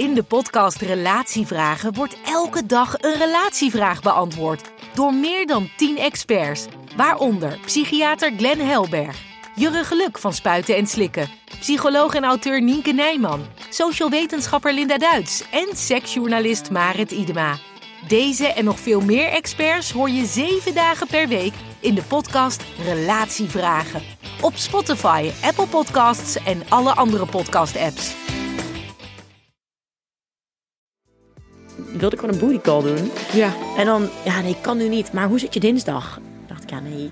In de podcast Relatievragen wordt elke dag een relatievraag beantwoord door meer dan 10 experts, waaronder psychiater Glenn Helberg, Jurre Geluk van Spuiten en Slikken, psycholoog en auteur Nienke Nijman, social wetenschapper Linda Duits en seksjournalist Marit Idema. Deze en nog veel meer experts hoor je zeven dagen per week in de podcast Relatievragen. Op Spotify, Apple Podcasts en alle andere podcast-apps. Wilde ik gewoon een booty call doen. Ja. En dan, ja, nee, ik kan nu niet. Maar hoe zit je dinsdag? dacht ik, ja, nee.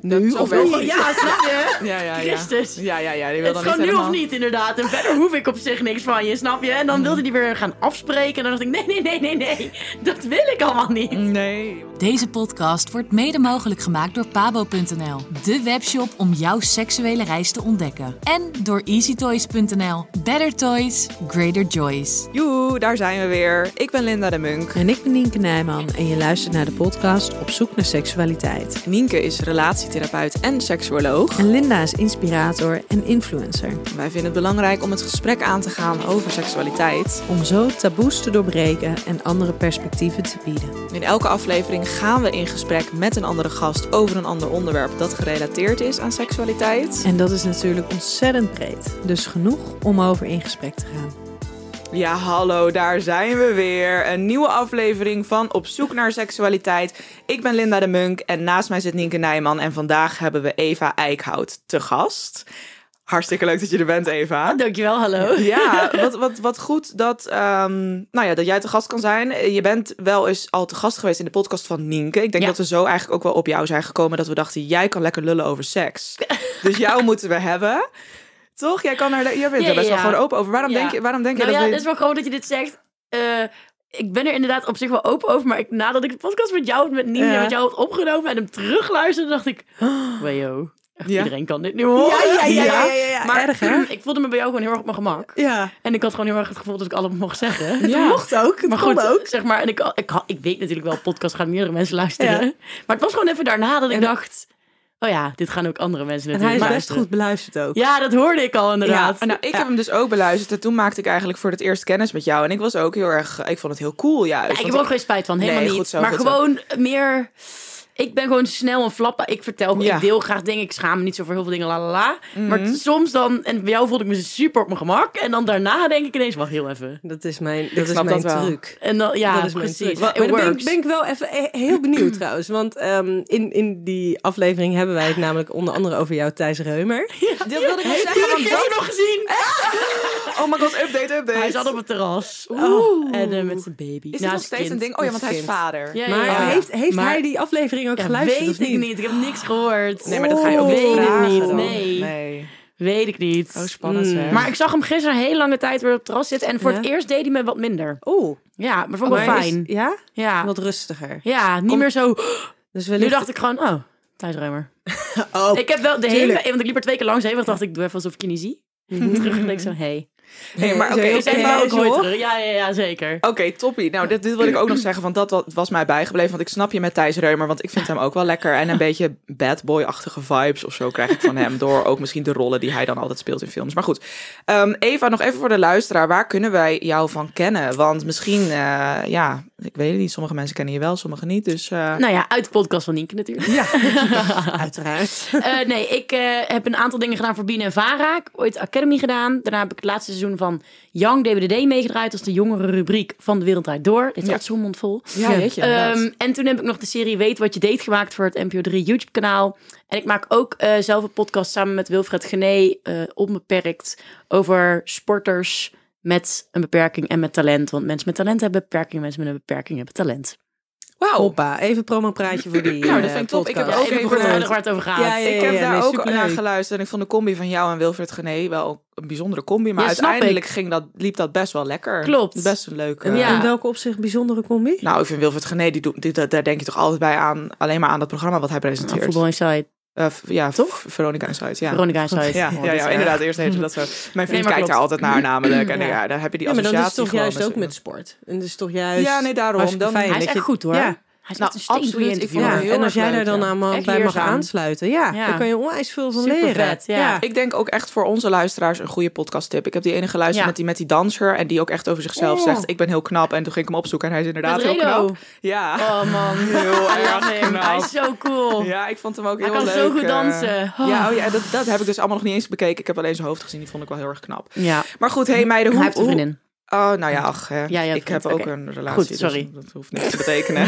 Nu of niet? Ja, snap je? Ja, ja, ja. Christus. Ja, ja, ja. Die wil Het dan is niet gewoon nu of niet, inderdaad. En verder hoef ik op zich niks van je, snap je? En dan wilde die weer gaan afspreken. En dan dacht ik, nee, nee, nee, nee, nee. Dat wil ik allemaal niet. Nee. Deze podcast wordt mede mogelijk gemaakt door pabo.nl, de webshop om jouw seksuele reis te ontdekken. En door easytoys.nl. Better toys, greater joys. Joe, daar zijn we weer. Ik ben Linda de Munk. En ik ben Nienke Nijman en je luistert naar de podcast Op zoek naar seksualiteit. Nienke is relatietherapeut en seksuoloog. En Linda is inspirator en influencer. Wij vinden het belangrijk om het gesprek aan te gaan over seksualiteit. Om zo taboes te doorbreken en andere perspectieven te bieden. In elke aflevering gaan we in gesprek met een andere gast over een ander onderwerp dat gerelateerd is aan seksualiteit. En dat is natuurlijk ontzettend breed. Dus genoeg om over in gesprek te gaan. Ja, hallo, daar zijn we weer. Een nieuwe aflevering van Op zoek naar seksualiteit. Ik ben Linda de Munk en naast mij zit Nienke Nijman. En vandaag hebben we Eva Eickhout te gast. Hartstikke leuk dat je er bent, Eva. Dankjewel, hallo. Ja, wat, wat, wat goed dat, ehm, nou ja, dat jij te gast kan zijn. Je bent wel eens al te gast geweest in de podcast van Nienke. Ik denk Ja. dat we zo eigenlijk ook wel op jou zijn gekomen dat we dachten, jij kan lekker lullen over seks. dus jou moeten we hebben. Toch? Jij kan er, jij bent Ja, er best ja, wel ja. gewoon open over. Waarom Ja. denk je, waarom denk je Nou dat ja, het is wel gewoon dat je dit zegt. Eh, ik ben er inderdaad op zich wel open over. Maar ik, nadat ik de podcast met jou, met Nien, Ja. met jou had opgenomen en hem terugluisterde, dacht ik... Wajo, echt Ja. iedereen kan dit nu horen. ja. Maar erg, hè? ik voelde me bij jou gewoon heel erg op mijn gemak. Ja, En ik had gewoon heel erg het gevoel dat ik alles mocht zeggen. het mocht ook. Het Maar goed, ook. zeg maar, en ik, ik, ik weet natuurlijk wel, podcast gaan meerdere mensen luisteren. Maar het was gewoon even daarna dat ik En- dacht, oh ja, dit gaan ook andere mensen En hij natuurlijk is best luisteren. goed beluisterd ook. Ja, dat hoorde ik al inderdaad. Ja, nou, ik heb hem dus ook beluisterd. En toen maakte ik eigenlijk voor het eerst kennis met jou. En ik was ook heel erg... Ik vond het heel cool juist. Ja, ik heb ook geen spijt van, helemaal Nee, niet. zo, maar zo. gewoon meer... Ik ben gewoon snel een flappa. Ik vertel, Ja. ik deel graag dingen. Ik schaam me niet zo voor heel veel dingen, la la la. Mhm. Maar soms dan, en bij jou voelde ik me super op mijn gemak. En dan daarna denk ik ineens, wacht heel even. Dat is mijn, dat is mijn dat truc. En dan, ja, dat is mijn precies. truc. Maar, It maar dan ben, ik- ben ik wel even heel benieuwd trouwens. Want ehm, in, in die aflevering hebben wij het namelijk onder andere over jou, Thijs Reumer. Dat wilde ik nog zeggen. Heb want je nog gezien? Oh my god, update, update. Hij zat op het terras. Oeh. En eh, met zijn baby. Is Naast nog steeds kind. een ding? Oh ja, want hij is vader. Ja, Maar ja, ja. heeft, heeft Maar- hij die aflevering ook Ja, geluisterd weet of niet? ik niet. Ik heb niks gehoord. Nee, maar dat ga je ook Oh, niet weet ik niet, nee. nee. Weet ik niet. Oh, spannend Mm. Maar ik zag hem gisteren een hele lange tijd weer op het terras zitten. En voor Ja? het eerst deed hij me wat minder. Oeh, Ja, maar vond ik wel maar is- fijn. ja? Ja. Wat rustiger. ja, niet Kom- meer zo... Dus Nu wellicht... dacht ik gewoon, oh, Thijs Reumer. oh, Ik heb wel de hele... tuurlijk. Want ik liep er twee keer langs heen. Want dacht ik, doe even alsof ik je niet zie. Terug en ik zo, hey. Nee, maar oké, oké. maar ook nooit terug. Ja, ja, ja, zeker. Oké, toppie. Nou, dit, dit wil ik ook nog zeggen, want dat wa- was mij bijgebleven. Want ik snap je met Thijs Reumer, want ik vind hem ook wel lekker. En een beetje bad boy-achtige vibes of zo krijg ik van hem. Door ook misschien de rollen die hij dan altijd speelt in films. Maar goed, Ehm, Eva, nog even voor de luisteraar. Waar kunnen wij jou van kennen? Want misschien, eh, ja, Ik weet het niet, sommige mensen kennen je wel, sommige niet. Dus eh, Nou ja, uit de podcast van Nienke natuurlijk. Ja, uiteraard. Eh, nee, ik eh, heb een aantal dingen gedaan voor Biene en Vara. Ik heb ooit Academy gedaan. Daarna heb ik het laatste seizoen van Young DWDD meegedraaid. als de jongere rubriek van De Wereld Draait Door. Dit is Ja. zo'n mond vol. ja, weet je. Ehm, en toen heb ik nog de serie Weet Wat Je Deed gemaakt voor het NPO 3 YouTube kanaal. En ik maak ook eh, zelf een podcast samen met Wilfred Gené, eh onbeperkt, over sporters met een beperking en met talent. Want mensen met talent hebben beperkingen, mensen met een beperking hebben talent. Wauw. Hoppa, even promo-praatje voor die Nou, dat eh, vind ik top. Ik heb ook even even kort waar het over gaat. Ja, ja, ik heb ja, daar nee, ook superleuk. naar geluisterd en ik vond de combi van jou en Wilfred Gené wel een bijzondere combi. Maar uiteindelijk ging dat, liep dat best wel lekker. Klopt. Best een leuke. Ja. in welke opzicht bijzondere combi? Nou, ik vind Wilfred Gené, die doet, die, daar daar denk je toch altijd bij aan, alleen maar aan dat programma wat hij Nou, presenteert. Voetbal Inside. Eh, ja, toch? Veronica Insight, ja. Veronica Inside. Ja, ja, ja erg. inderdaad. Eerst heette dat zo. Mijn vriend maar kijkt klopt. daar altijd naar namelijk. En Ja. ja, daar heb je die Ja, maar associatie dat is toch juist met ook met sport. En dat is toch juist... Ja, nee, daarom. Dan- Hij is echt goed hoor. Hij is Nou, een absoluut. Ik interview. vond ja. het heel en als jij daar dan ja. aan Echt bij mag aansluiten, ja, Ja. dan kan je onwijs veel van Super leren. vet, ja. Ik denk ook echt voor onze luisteraars een goede podcasttip. Ik heb die ene geluisterd Ja. met die, met die danser. En die ook echt over zichzelf Oh. zegt. Ik ben heel knap. En toen ging ik hem opzoeken. En hij is inderdaad heel Redo. knap. Ja. Oh man, Heel erg knap. Hij is zo cool. Ja, ik vond hem ook Hij heel kan leuk. zo goed eh. dansen. Oh. Ja, oh ja dat, dat heb ik dus allemaal nog niet eens bekeken. Ik heb alleen zijn hoofd gezien. Die vond ik wel heel erg knap. Ja. Maar goed, hey meiden. Hoe, Hij heeft een hoe- vriendin. Oh, nou ja, ach, hè. Ja, ik heb ook een relatie. Goed, sorry. Dus dat hoeft niks te betekenen.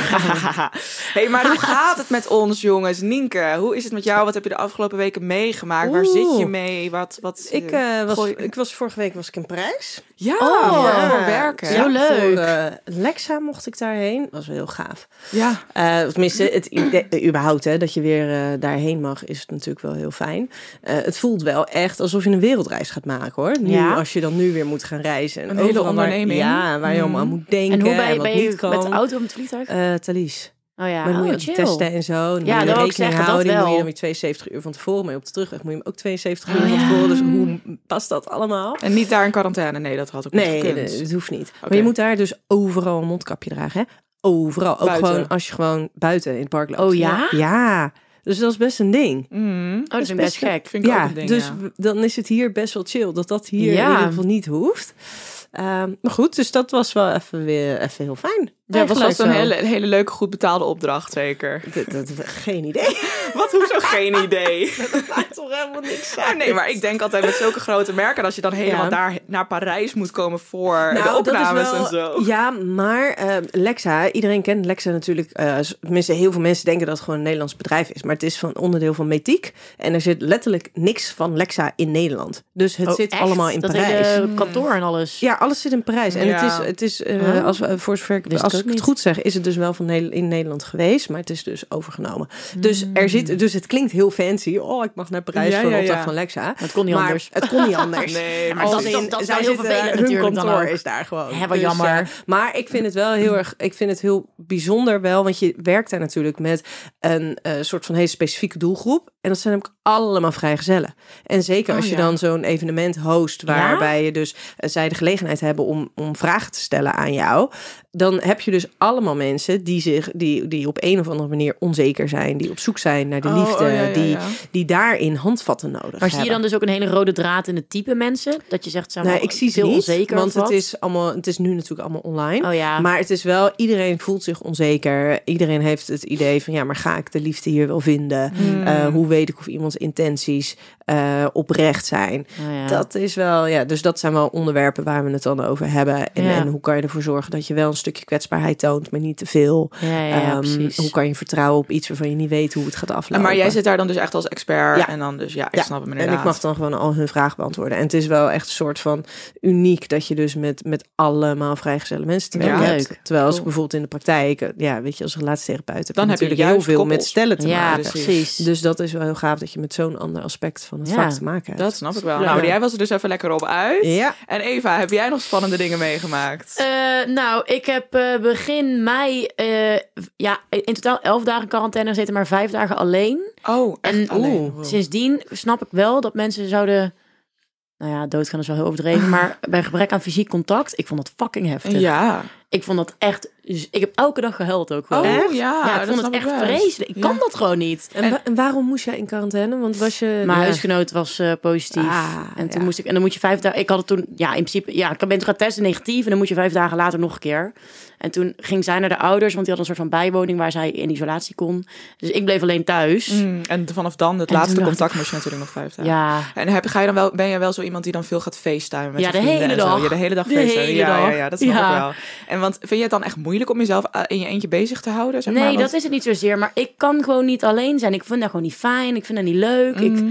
hey, maar hoe gaat het met ons, jongens? Nienke, hoe is het met jou? Wat heb je de afgelopen weken meegemaakt? Waar zit je mee? Wat, wat, Ik, eh, eh, was, gooi- ik was vorige week was ik in Parijs. Ja, Oh, voor, ja. voor werken. Zo leuk. Voor eh, Lexa mocht ik daarheen. was wel heel gaaf. Ja. Eh, tenminste, het idee, eh, überhaupt hè, dat je weer eh, daarheen mag, is natuurlijk wel heel fijn. Eh, het voelt wel echt alsof je een wereldreis gaat maken hoor. Nu, Ja. Als je dan nu weer moet gaan reizen. En Een hele onderneming. ja, waar je allemaal aan moet denken. En hoe ben je, ben je niet met de auto of met het vliegtuig? Eh, Thalys. oh ja, Maar dan moet je oh, chill. testen en zo. Dan Ja, moet je er rekening houden. Die moet je dan weer 72 uur van tevoren. Maar op de terugweg moet je hem ook 72 uur Oh, van ja. tevoren. Dus hoe past dat allemaal? En niet daar in quarantaine. Nee, dat had ook niet Nee, gekund. nee, dat hoeft niet. Maar je moet daar dus overal een mondkapje dragen. Hè? Overal. Ook Buiten. gewoon als je gewoon buiten in het park loopt. Oh ja? Ja. Dus dat is best een ding. Mm, Oh, dat ik best gek. vind ik ook ja, een ding, dus ja. dan is het hier best wel chill dat dat hier Ja. in ieder geval niet hoeft. Ehm, maar goed, dus dat was wel even weer even heel fijn. Ja, was dat een hele, hele leuke, goed betaalde opdracht, zeker? Dat, dat, geen idee. Wat, hoezo geen idee? maakt toch helemaal niks Oh, nee, maar ik denk altijd met zulke grote merken... dat je dan helemaal Ja. daar naar Parijs moet komen voor de Nou, dat is opnames wel- en zo. Ja, maar eh, Lexa, iedereen kent Lexa natuurlijk. eh, tenminste, heel veel mensen denken dat het gewoon een Nederlands bedrijf is. Maar het is van onderdeel van Metiek. En er zit letterlijk niks van Lexa in Nederland. Dus het Oh, zit echt? allemaal in dat Parijs. hele kantoor en alles. Ja, alles zit in Parijs. En Ja. het is, het is eh, als, we, voor zover ik, als ik het goed zeg, is het dus wel van in Nederland geweest. Maar het is dus overgenomen. Dus, er zit, dus het klinkt heel fancy. Oh, ik mag naar Parijs Ja, voor een ja, opdracht ja. van Lexa. Maar het kon niet maar anders. Het kon niet anders. Nee, maar Als dat in, dat is heel vervelend hun natuurlijk dan kantoor is daar gewoon. Hè, wat jammer. eh, maar ik vind het wel heel erg, ik vind het heel bijzonder wel, want je werkt daar natuurlijk met een eh, soort van hele specifieke doelgroep. En dat zijn ook allemaal vrijgezellen. En zeker als Oh, je ja. dan zo'n evenement host, waarbij je dus eh, zij de gelegenheid hebben om, om vragen te stellen aan jou. Dan heb je dus allemaal mensen die zich, die, die op een of andere manier onzeker zijn, die op zoek zijn naar de Oh, liefde, oh, ja, die, die daarin handvatten nodig Maar hebben. zie je dan dus ook een hele rode draad in het type mensen? Dat je zegt, zijn wel ik zie ze veel niet, onzeker want het is, allemaal, het is nu natuurlijk allemaal online. Oh ja. Maar het is wel, iedereen voelt zich onzeker. Iedereen heeft het idee van, ja, maar ga ik de liefde hier wel vinden? Hmm. Eh, hoe weet ik of iemands intenties eh, oprecht zijn? Oh ja. Dat is wel, ja, dus dat zijn wel onderwerpen waar we het dan over hebben. En, Ja. en hoe kan je ervoor zorgen dat je wel een stukje kwetsbaarheid toont, maar niet te veel? ja, ja, ja, Ehm, hoe kan je vertrouwen op iets waarvan je niet weet hoe het gaat aflopen? maar jij zit daar dan dus echt als expert. Ja. En dan dus, ja, ik Ja, snap hem En ik mag dan gewoon al hun vragen beantwoorden. En het is wel echt een soort van uniek dat je dus met, met allemaal vrijgezelle mensen te Ja. werken hebt. Leuk. Terwijl als Cool. bijvoorlijk in de praktijk, ja, weet je, als relatietherapeut heb Dan je heb je natuurlijk heel veel met stellen te ja, maken. precies. Dus dat is wel heel gaaf dat je met zo'n ander aspect van het Ja. vak te maken hebt. Dat snap ik wel. Nou, jij was er dus even lekker op uit. Ja. En Eva, heb jij nog spannende dingen meegemaakt? Eh, nou, ik heb eh, begin mei, eh, ja, in totaal elf dagen quarantaine gezeten, maar vijf dagen alleen. oh, echt En alleen. oeh, Wow. Sindsdien snap ik wel dat mensen zouden, nou ja, doodgaan is wel heel overdreven, maar bij gebrek aan fysiek contact, ik vond dat fucking heftig. Ja. Ik vond dat echt... Ik heb elke dag gehuild ook gewoon. Oh Echt? ja, ja, ik dat vond het echt best. vreselijk. Ik kan dat gewoon niet. En, en waarom moest jij in quarantaine? Want was je... Mijn ja. huisgenoot was eh, positief. Ah, en toen ja. moest ik, en dan moet je vijf dagen. Ik had het toen, ja, in principe, ja, ik ben toen gaan testen negatief. En dan moet je vijf dagen later nog een keer. En toen ging zij naar de ouders, want die hadden een soort van bijwoning waar zij in isolatie kon. Dus ik bleef alleen thuis. Mm, en vanaf dan, het En laatste contact moest je natuurlijk nog vijf dagen. Ja, En heb, ga je dan wel, ben je wel zo iemand die dan veel gaat facetimen met Ja, je de vrienden hele dag. Ja, de hele dag De facetimen. hele ja, ja, dat snap Ja. ik wel. En want vind je het dan echt moeilijk om jezelf eh, in je eentje bezig te houden? Zeg nee, maar? Want- dat is het niet zozeer. Maar ik kan gewoon niet alleen zijn. Ik vind dat gewoon niet fijn. Ik vind dat niet leuk. Ik, Mhm.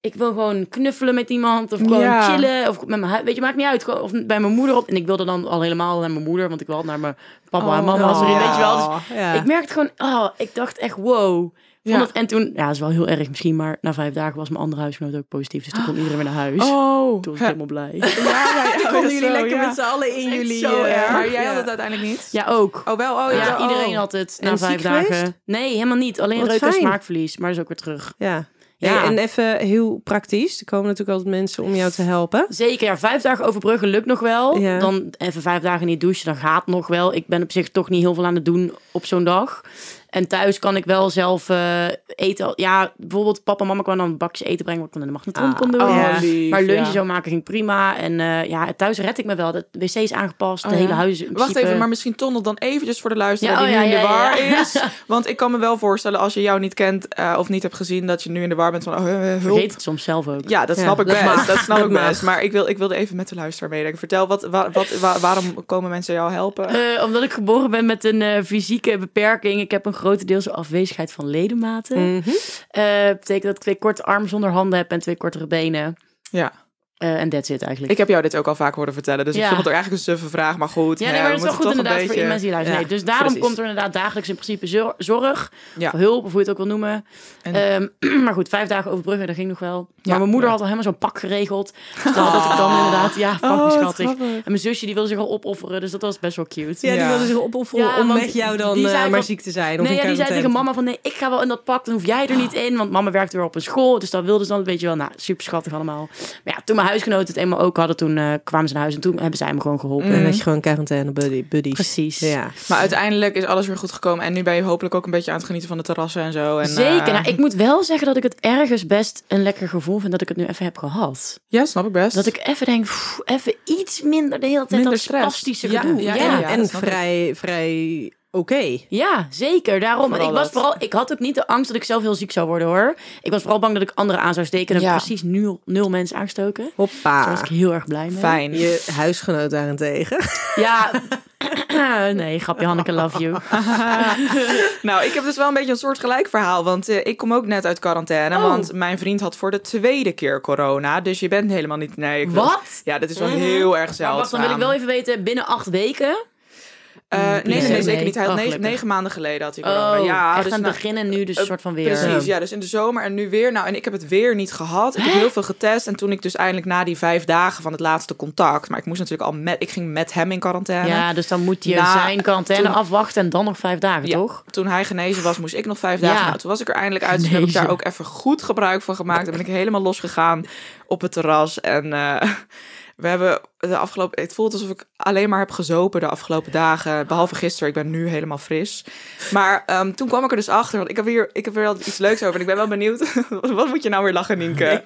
Ik wil gewoon knuffelen met iemand. Of gewoon Ja. chillen. Of met mijn Weet je, maakt niet uit. Of bij mijn moeder op. En ik wilde dan al helemaal naar mijn moeder. Want ik wilde naar mijn papa en mama. Oh, was erin, weet je wel. Dus Ja. Ik merkte gewoon, oh, ik dacht echt, wow. Het, en toen, ja, is wel heel erg misschien, maar na vijf dagen was mijn andere huisgenoot ook positief. Dus toen kon iedereen weer naar huis. Oh, Toen was ik helemaal blij. Ja, ja, ja, konden jullie lekker met z'n allen in jullie... zo eh, erg. Maar jij had het uiteindelijk niet? Ja, ook. Oh, wel? Oh, ja, ja. iedereen oh. had het na vijf dagen. Nee, helemaal niet. Alleen reuk en smaakverlies, maar dat is ook weer terug. Ja. Ja. Hey, en even heel praktisch. Er komen natuurlijk altijd mensen om jou te helpen. Zeker, ja, vijf dagen overbruggen lukt nog wel. Ja. Dan even vijf dagen niet douchen, dan gaat nog wel. Ik ben op zich toch niet heel veel aan het doen op zo'n dag. En thuis kan ik wel zelf eh, eten. Ja, bijvoorbeeld papa en mama kwamen dan een bakje eten brengen wat ik dan in de magnetron kon doen. oh, Ja. lief, maar lunch ja. zo maken ging prima. En eh, ja, thuis red ik me wel. De wc is aangepast, Oh, de hele huis. in Wacht principe- even, maar misschien tonnel dan eventjes voor de luisteraar Ja, die oh, nu in de war is. Want ik kan me wel voorstellen als je jou niet kent eh, of niet hebt gezien dat je nu in de war bent van oh, hulp. Vergeet het soms zelf ook. Ja, dat snap ik best. Dat snap ik best. Maar ik, wil, ik wilde even met de luisteraar meedenken. Vertel, wat, wa- wat, wa- waarom komen mensen jou helpen? Omdat ik geboren ben met een fysieke beperking. Ik heb een grotendeels afwezigheid van ledematen. Eh, betekent dat ik twee korte armen zonder handen heb en twee kortere benen. ja, Eh, En that's it eigenlijk. ik heb jou dit ook al vaak horen vertellen. Dus ik vond het ook eigenlijk een suffe vraag. Maar goed, ja, hè, nee, maar is wel goed toch inderdaad een voor beetje... mensen die luisteren. Ja, Nee, dus daarom precies. komt er inderdaad dagelijks in principe zor- zorg. Ja. Of hulp, of hoe je het ook wil noemen. En- Ehm, maar goed, vijf dagen overbruggen, dat ging nog wel. Maar Ja, mijn moeder ja. had al helemaal zo'n pak geregeld. Stel dat ik dan inderdaad, ja, fucking Oh, schattig. grappig. En mijn zusje die wilde zich al opofferen, dus dat was best wel cute. Ja, die Ja. wilden zich opofferen Ja, om met jou dan eh, maar van- ziek te zijn. Of Nee, die zei tegen te- mama van nee, ik ga wel in dat pak, dan hoef jij er niet in. Want mama werkte weer op een school, dus dat wilde ze dan, weet je wel. Nou, super schattig allemaal. Maar ja, toen mijn huisgenoten het eenmaal ook hadden, toen eh, kwamen ze naar huis en toen hebben zij me gewoon geholpen. En dat je gewoon quarantaine buddy, buddies. Precies. Ja. Maar uiteindelijk is alles weer goed gekomen. En nu ben je hopelijk ook een beetje aan het genieten van de terrassen en zo. En, Zeker. eh, Nou, ik moet wel zeggen dat ik het ergens best een lekker gevoel vind dat ik het nu even heb gehad. Ja, snap ik best. Dat ik even denk, pff, even iets minder de hele tijd Minder dat stress. spastische Ja, gedoe. ja, Ja, ja, ja, ja. en vrij, vrij oké. zeker. Daarom. Vooral ik was dat. vooral, ik had ook niet de angst dat ik zelf heel ziek zou worden hoor. Ik was vooral bang dat ik anderen aan zou steken. En ik Ja. heb precies nul, nul mensen aangestoken. Daar Hoppa. was ik heel erg blij mee. Fijn. Je huisgenoot daarentegen. Ja. nee, grapje Hanneke, love you. Nou, ik heb dus wel een beetje een soort gelijk verhaal. Want eh, ik kom ook net uit quarantaine. Oh. Want mijn vriend had voor de tweede keer corona. Dus je bent helemaal niet... Nee, ik wil- Wat? Ja, dat is wel heel erg Maar zeldzaam. wacht, dan wil ik wel even weten, binnen acht weken? Eh, nee, nee, nee, Nee. zeker niet. Hij had Oh, negen, maanden geleden had hij corona. Oh, ja, echt dus aan het nou- begin en nu dus een eh, soort van weer. Precies, ja. Dus in de zomer en nu weer. Nou, en ik heb het weer niet gehad. Ik heb heel veel getest. En toen ik dus eindelijk na die vijf dagen van het laatste contact... Maar ik moest natuurlijk al met... Ik ging met hem in quarantaine. Ja, dus dan moet je Na- zijn quarantaine toen- afwachten en dan nog vijf dagen, Ja. toch? Toen hij genezen was, moest ik nog vijf dagen. Ja. Nou, toen was ik er eindelijk uit. Dus heb ik daar ook even goed gebruik van gemaakt. Dan ben ik helemaal losgegaan op het terras. En eh, we hebben de afgelopen... Het voelt alsof ik alleen maar heb gezopen de afgelopen dagen. Behalve gisteren. Ik ben nu helemaal fris. Maar ehm, toen kwam ik er dus achter. Want ik heb hier, ik heb weer wel iets leuks over. En ik ben wel benieuwd. Wat moet je nou weer lachen, Nienke?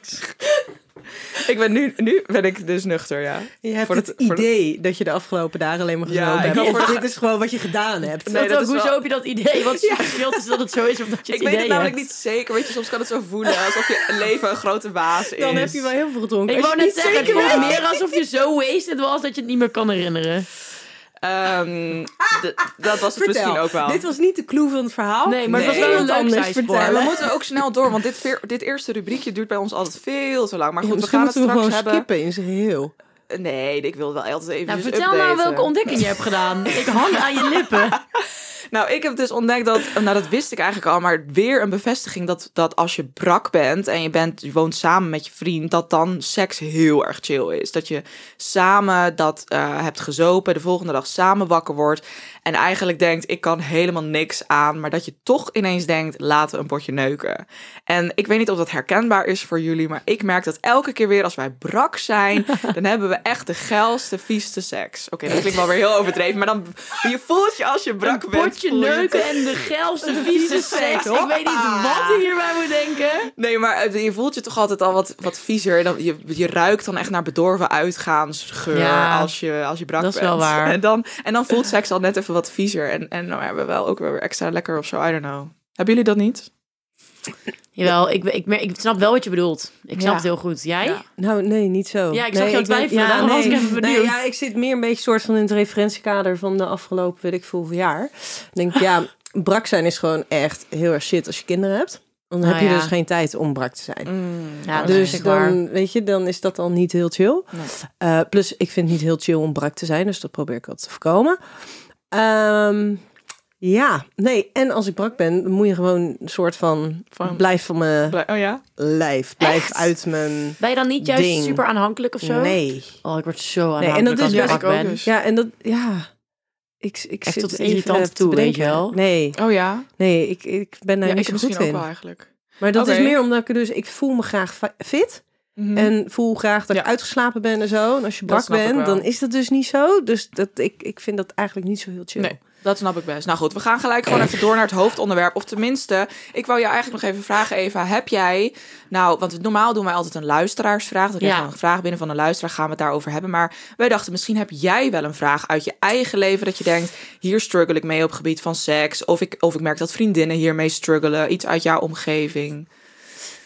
Ik ben nu, nu ben ik dus nuchter, ja. Je hebt Voor het het- voor de- idee dat je de afgelopen dagen alleen maar Ja, gezopen ik hebt. dit is gewoon wat je gedaan hebt. Nee, dat is hoezo wel- heb je dat idee? Wat is het verschil tussen dat het zo is of dat je het Ik weet het namelijk hebt? niet zeker. Weet je, soms kan het zo voelen alsof je leven een grote waas is. Dan heb je wel heel veel gedronken. Ik wou net zeggen, het zeker voelt meer alsof je zo wasted was dat je het niet meer kan herinneren. Ehm, d- dat was het misschien ook wel. Dit was niet de clue van het verhaal. Nee, maar het was wel een leuk anders vertellen. we moeten ook snel door, want dit, dit eerste rubriekje duurt bij ons altijd veel te lang. Maar Ja, goed, we gaan het we straks gewoon hebben. skippen in zijn geheel. Nee, ik wil wel altijd even Nou, vertel nou welke ontdekking je hebt gedaan. Ik hang aan je lippen. Nou, ik heb dus ontdekt dat, nou dat wist ik eigenlijk al, maar weer een bevestiging dat, dat als je brak bent en je, bent, je woont samen met je vriend, dat dan seks heel erg chill is. Dat je samen dat eh, hebt gezopen, de volgende dag samen wakker wordt. En eigenlijk denkt, ik kan helemaal niks aan. Maar dat je toch ineens denkt, laten we een potje neuken. En ik weet niet of dat herkenbaar is voor jullie. Maar ik merk dat elke keer weer als wij brak zijn. dan hebben we echt de geilste, vieste seks. Oké, dat klinkt wel weer heel overdreven. Maar dan, je voelt je als je brak Een bent. potje voel je- neuken en de geilste vieze seks. Ik weet niet wat je hierbij moet denken. Nee, maar eh, je voelt je toch altijd al wat, wat viezer. En Dan, je, je ruikt dan echt naar bedorven uitgaansgeur Ja, als, je, als je brak dat is bent. wel waar. En dan, en dan voelt seks al net even wat viezer. En, en dan hebben we wel ook weer extra lekker of zo. I don't know. Hebben jullie dat niet? Jawel, ik, ik, ik, snap wel wat je bedoelt. Ik snap Ja. het heel goed. Jij? Ja. Nou, nee, niet zo. Ja, ik nee, zag jou twijfelen, daarom was ik even benieuwd. Nee, ja, ik zit meer een beetje soort van in het referentiekader van de afgelopen, weet ik veel, jaar. Ik denk, ja, brak zijn is gewoon echt heel erg shit als je kinderen hebt. Dan heb Nou je ja. dus geen tijd om brak te zijn. Ja, dat dus waar. dan, weet je, dan is dat al niet heel chill. Nee. Eh, plus, ik vind het niet heel chill om brak te zijn, dus dat probeer ik altijd te voorkomen. Ehm, ja, nee, en als ik brak ben, dan moet je gewoon een soort van, Van- blijf van mijn Blij- Oh ja? lijf, blijf Echt? uit mijn Ben je dan niet juist Ding. super aanhankelijk of zo? nee. Oh, ik word zo en aanhankelijk dat is als ik dus- brak ik ook ben. dus. Ja, en dat, ja. Ik, ik Echt zit tot te toe, weet je wel? Nee, Oh ja? nee, ik, ik ben daar ja, niet zo goed in. wel eigenlijk. Maar dat is meer omdat ik dus, ik voel me graag fi- Mhm. En voel graag dat Ja. ik uitgeslapen ben en zo. En als je brak bent, dan is dat dus niet zo. Dus dat, ik, ik vind dat eigenlijk niet zo heel chill. Nee, dat snap ik best. Nou goed, we gaan gelijk gewoon even door naar het hoofdonderwerp. Of tenminste, ik wou je eigenlijk nog even vragen, Eva. Heb jij, nou, want normaal doen wij altijd een luisteraarsvraag. Dan krijgen Ja. we een vraag binnen van een luisteraar, gaan we het daarover hebben. Maar wij dachten, misschien heb jij wel een vraag uit je eigen leven. Dat je denkt, hier struggle ik mee op het gebied van seks. Of ik, of ik merk dat vriendinnen hiermee struggelen. Iets uit jouw omgeving.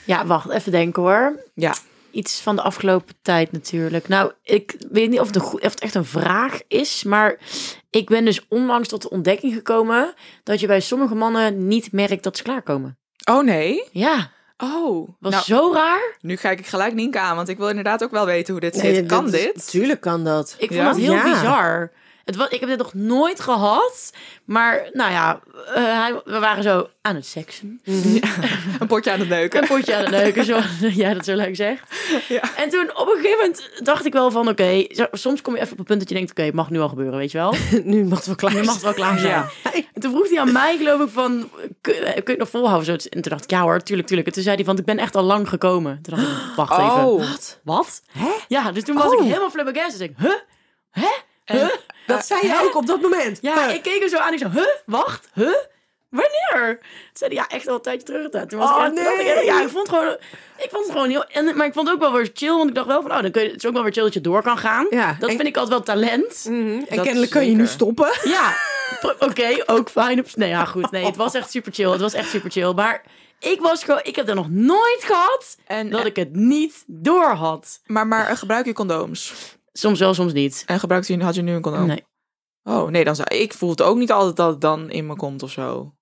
Ja, wacht, even denken hoor. Ja, Iets van de afgelopen tijd natuurlijk. Nou, ik weet niet of het, een of het echt een vraag is, maar ik ben dus onlangs tot de ontdekking gekomen dat je bij sommige mannen niet merkt dat ze klaarkomen. Oh nee? Ja, Oh, was nou, zo raar. nu kijk ik gelijk Nienke aan, want ik wil inderdaad ook wel weten hoe dit Nee, zit. Kan dit? Tuurlijk kan dat. Ik vond Ja? dat heel Ja. bizar. Het was, ik heb dit nog nooit gehad, maar nou ja, eh, we waren zo aan het seksen. Een potje aan het neuken. Een potje aan het neuken, zoals jij dat zo leuk zegt. Ja. En toen op een gegeven moment dacht ik wel van, oké, soms kom je even op het punt dat je denkt, oké, het mag nu al gebeuren, weet je wel. nu mag het wel klaar Nu mag het wel klaar zijn. Ja. En toen vroeg hij aan mij, geloof ik, van, kun, kun je het nog volhouden? Zo, En toen dacht ik, ja hoor, tuurlijk, tuurlijk. En toen zei hij van, ik ben echt al lang gekomen. Toen dacht ik, wacht even. Oh. Wat? Wat? Hè? Ja, dus toen was ik helemaal flabbergasted. Ik denk, huh? Hè? Huh? Dat zei je ook op dat moment. Ja, ik keek hem zo aan. Ik zei, huh? Wacht? Huh? Wanneer? Toen zei hij, ja, echt al een tijdje terug. Toen was Oh, ik echt, ik echt- nee. ja, ik vond gewoon... Ik vond het gewoon heel... En, maar ik vond het ook wel weer chill. Want ik dacht wel van, oh, dan kun je, het is ook wel weer chill dat je door kan gaan. Ja, Dat en- vind ik altijd wel talent. Mhm. En kennelijk kan je nu stoppen. Ja, oké, ook fijn. Nee, ja, goed. Nee, het was echt super chill. Het was echt super chill. Maar ik was gewoon... Ik heb dat nog nooit gehad En, dat ik het niet door had. maar, maar gebruik je condooms? Soms wel, soms niet. En gebruikt u, had je nu een condoom? Nee. Oh, nee, dan zou ik voel het ook niet altijd dat het dan in me komt of zo.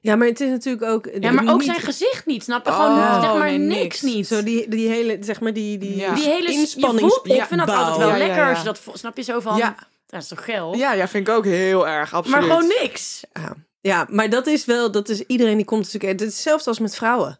Ja, maar het is natuurlijk ook... Ja, maar ook niet- zijn gezicht niet, snap je? Oh, Gewoon, zeg maar, nee, niks, niks. niet. Zo die, die hele, zeg maar, die, die, Ja. die hele inspannings... je voelt- Ik vind dat altijd wel Ja, lekker ja. als je dat snap je zo van. Ja. Dat is toch geil? Ja, ja, vind ik ook heel erg, absoluut. maar gewoon niks. Ja. ja, maar dat is wel, dat is iedereen die komt natuurlijk. Het is hetzelfde als met vrouwen.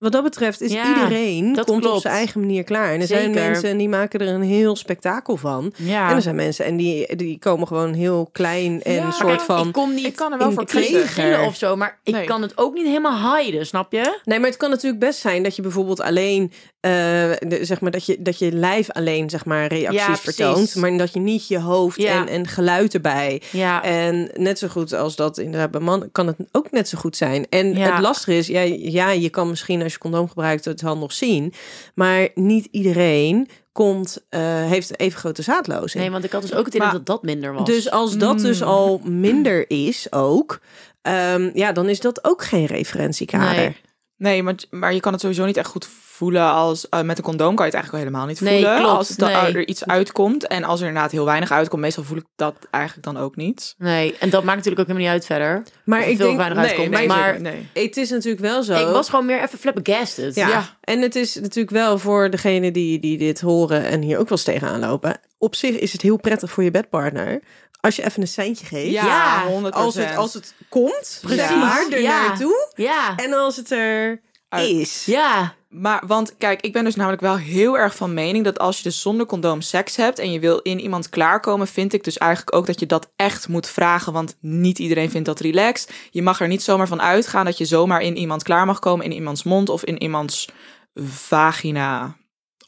Wat dat betreft is Ja, iedereen dat komt op zijn eigen manier klaar. En er zijn mensen en die maken er een heel spektakel van. Ja. En er zijn mensen en die, die komen gewoon heel klein en Ja. een Maar soort Kijk, van. ik kom niet. Ik kan er wel in voor kiezen. of zo, maar ik Nee. kan het ook niet helemaal hiden, snap je? Nee, maar het kan natuurlijk best zijn dat je bijvoorbeeld alleen, eh, de, zeg maar, dat je, dat je lijf alleen, zeg maar, reacties vertoont. Maar dat je niet je hoofd Ja. en, en geluid erbij. Ja. En net zo goed als dat inderdaad bij man kan het ook net zo goed zijn. En Ja. het lastige is, ja, ja, je kan misschien als je condoom gebruikt het wel nog zien. Maar niet iedereen komt, eh, heeft even grote zaadlozing. Nee, want ik had dus ook het idee Maar- dat dat minder was. Dus als dat dus al minder is ook, ehm, ja, dan is dat ook geen referentiekader. Nee. Nee, maar, maar je kan het sowieso niet echt goed voelen als... eh, met een condoom kan je het eigenlijk helemaal niet Nee, voelen. klopt, als het dan- nee. er iets uitkomt. En als er inderdaad heel weinig uitkomt, meestal voel ik dat eigenlijk dan ook niet. Nee, en dat maakt natuurlijk ook helemaal niet uit verder. Maar Of ik veel denk, weinig Nee, uitkomt. nee, maar het is natuurlijk wel zo. ik was gewoon meer even flabbergasted. Ja. Ja. en het is natuurlijk wel voor degene die, die dit horen en hier ook wel eens tegenaan lopen. Op zich is het heel prettig voor je bedpartner als je even een seintje geeft. Ja, 100%. als, het, als het komt, Precies, zeg maar, er ja. naartoe. Ja. En als het er uit- is. Ja, Maar, want kijk, ik ben dus namelijk wel heel erg van mening dat als je dus zonder condoom seks hebt en je wil in iemand klaarkomen, vind ik dus eigenlijk ook dat je dat echt moet vragen. Want niet iedereen vindt dat relaxed. Je mag er niet zomaar van uitgaan dat je zomaar in iemand klaar mag komen, in iemands mond of in iemands vagina.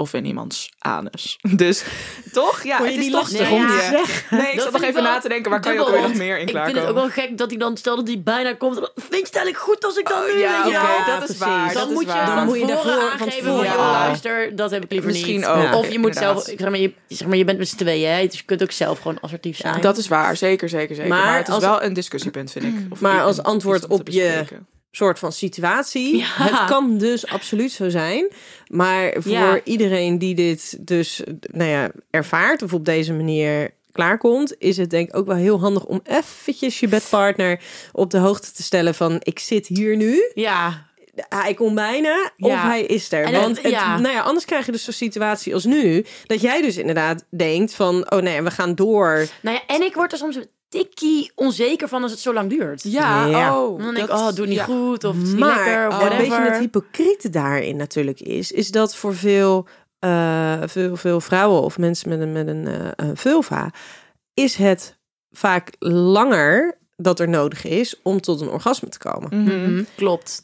Of in iemands anus. Dus toch? Ja, Vond je het is die toch lastig om je- zeggen? Nee, ik Dat zat nog ik even na te denken, waar kan je ook weer nog meer in Ik klaarkomen? vind het ook wel gek dat hij dan, stel dat hij bijna komt. Vind je het eigenlijk goed als ik dan nu... Oh, ja, je oké, wel? dat is precies. waar. dan moet je waar. Dan moet je daarvoor- aangeven van, joh, Ja. luister, dat heb ik liever Misschien niet. ook, Of je moet inderdaad. zelf, ik zeg maar, je, zeg maar, je bent met z'n tweeën, hè, dus je kunt ook zelf gewoon assertief zijn. Dat is waar, zeker, zeker, zeker. Maar, Maar het is wel een discussiepunt, vind ik. Of Maar als antwoord op je-. Soort van situatie. Ja. Het kan dus absoluut zo zijn. Maar voor Ja. iedereen die dit dus nou ja, ervaart of op deze manier klaarkomt, is het denk ik ook wel heel handig om eventjes je bedpartner op de hoogte te stellen van ik zit hier nu. Ja, Hij komt bijna of hij is er. En Want het, nou ja, anders krijg je dus zo'n situatie als nu. Dat jij dus inderdaad denkt van, oh nee, we gaan door. nou ja, en ik word er soms tikkie onzeker van als het zo lang duurt. Ja, Ja. oh. Dan denk ik, dat- oh, doe niet ja. goed, of het is niet Maar lekker, of een whatever. beetje het hypocriete daarin natuurlijk is, is dat voor veel, eh, veel, veel vrouwen of mensen met een, met een eh, een vulva, is het vaak langer dat er nodig is om tot een orgasme te komen. Mhm, Klopt,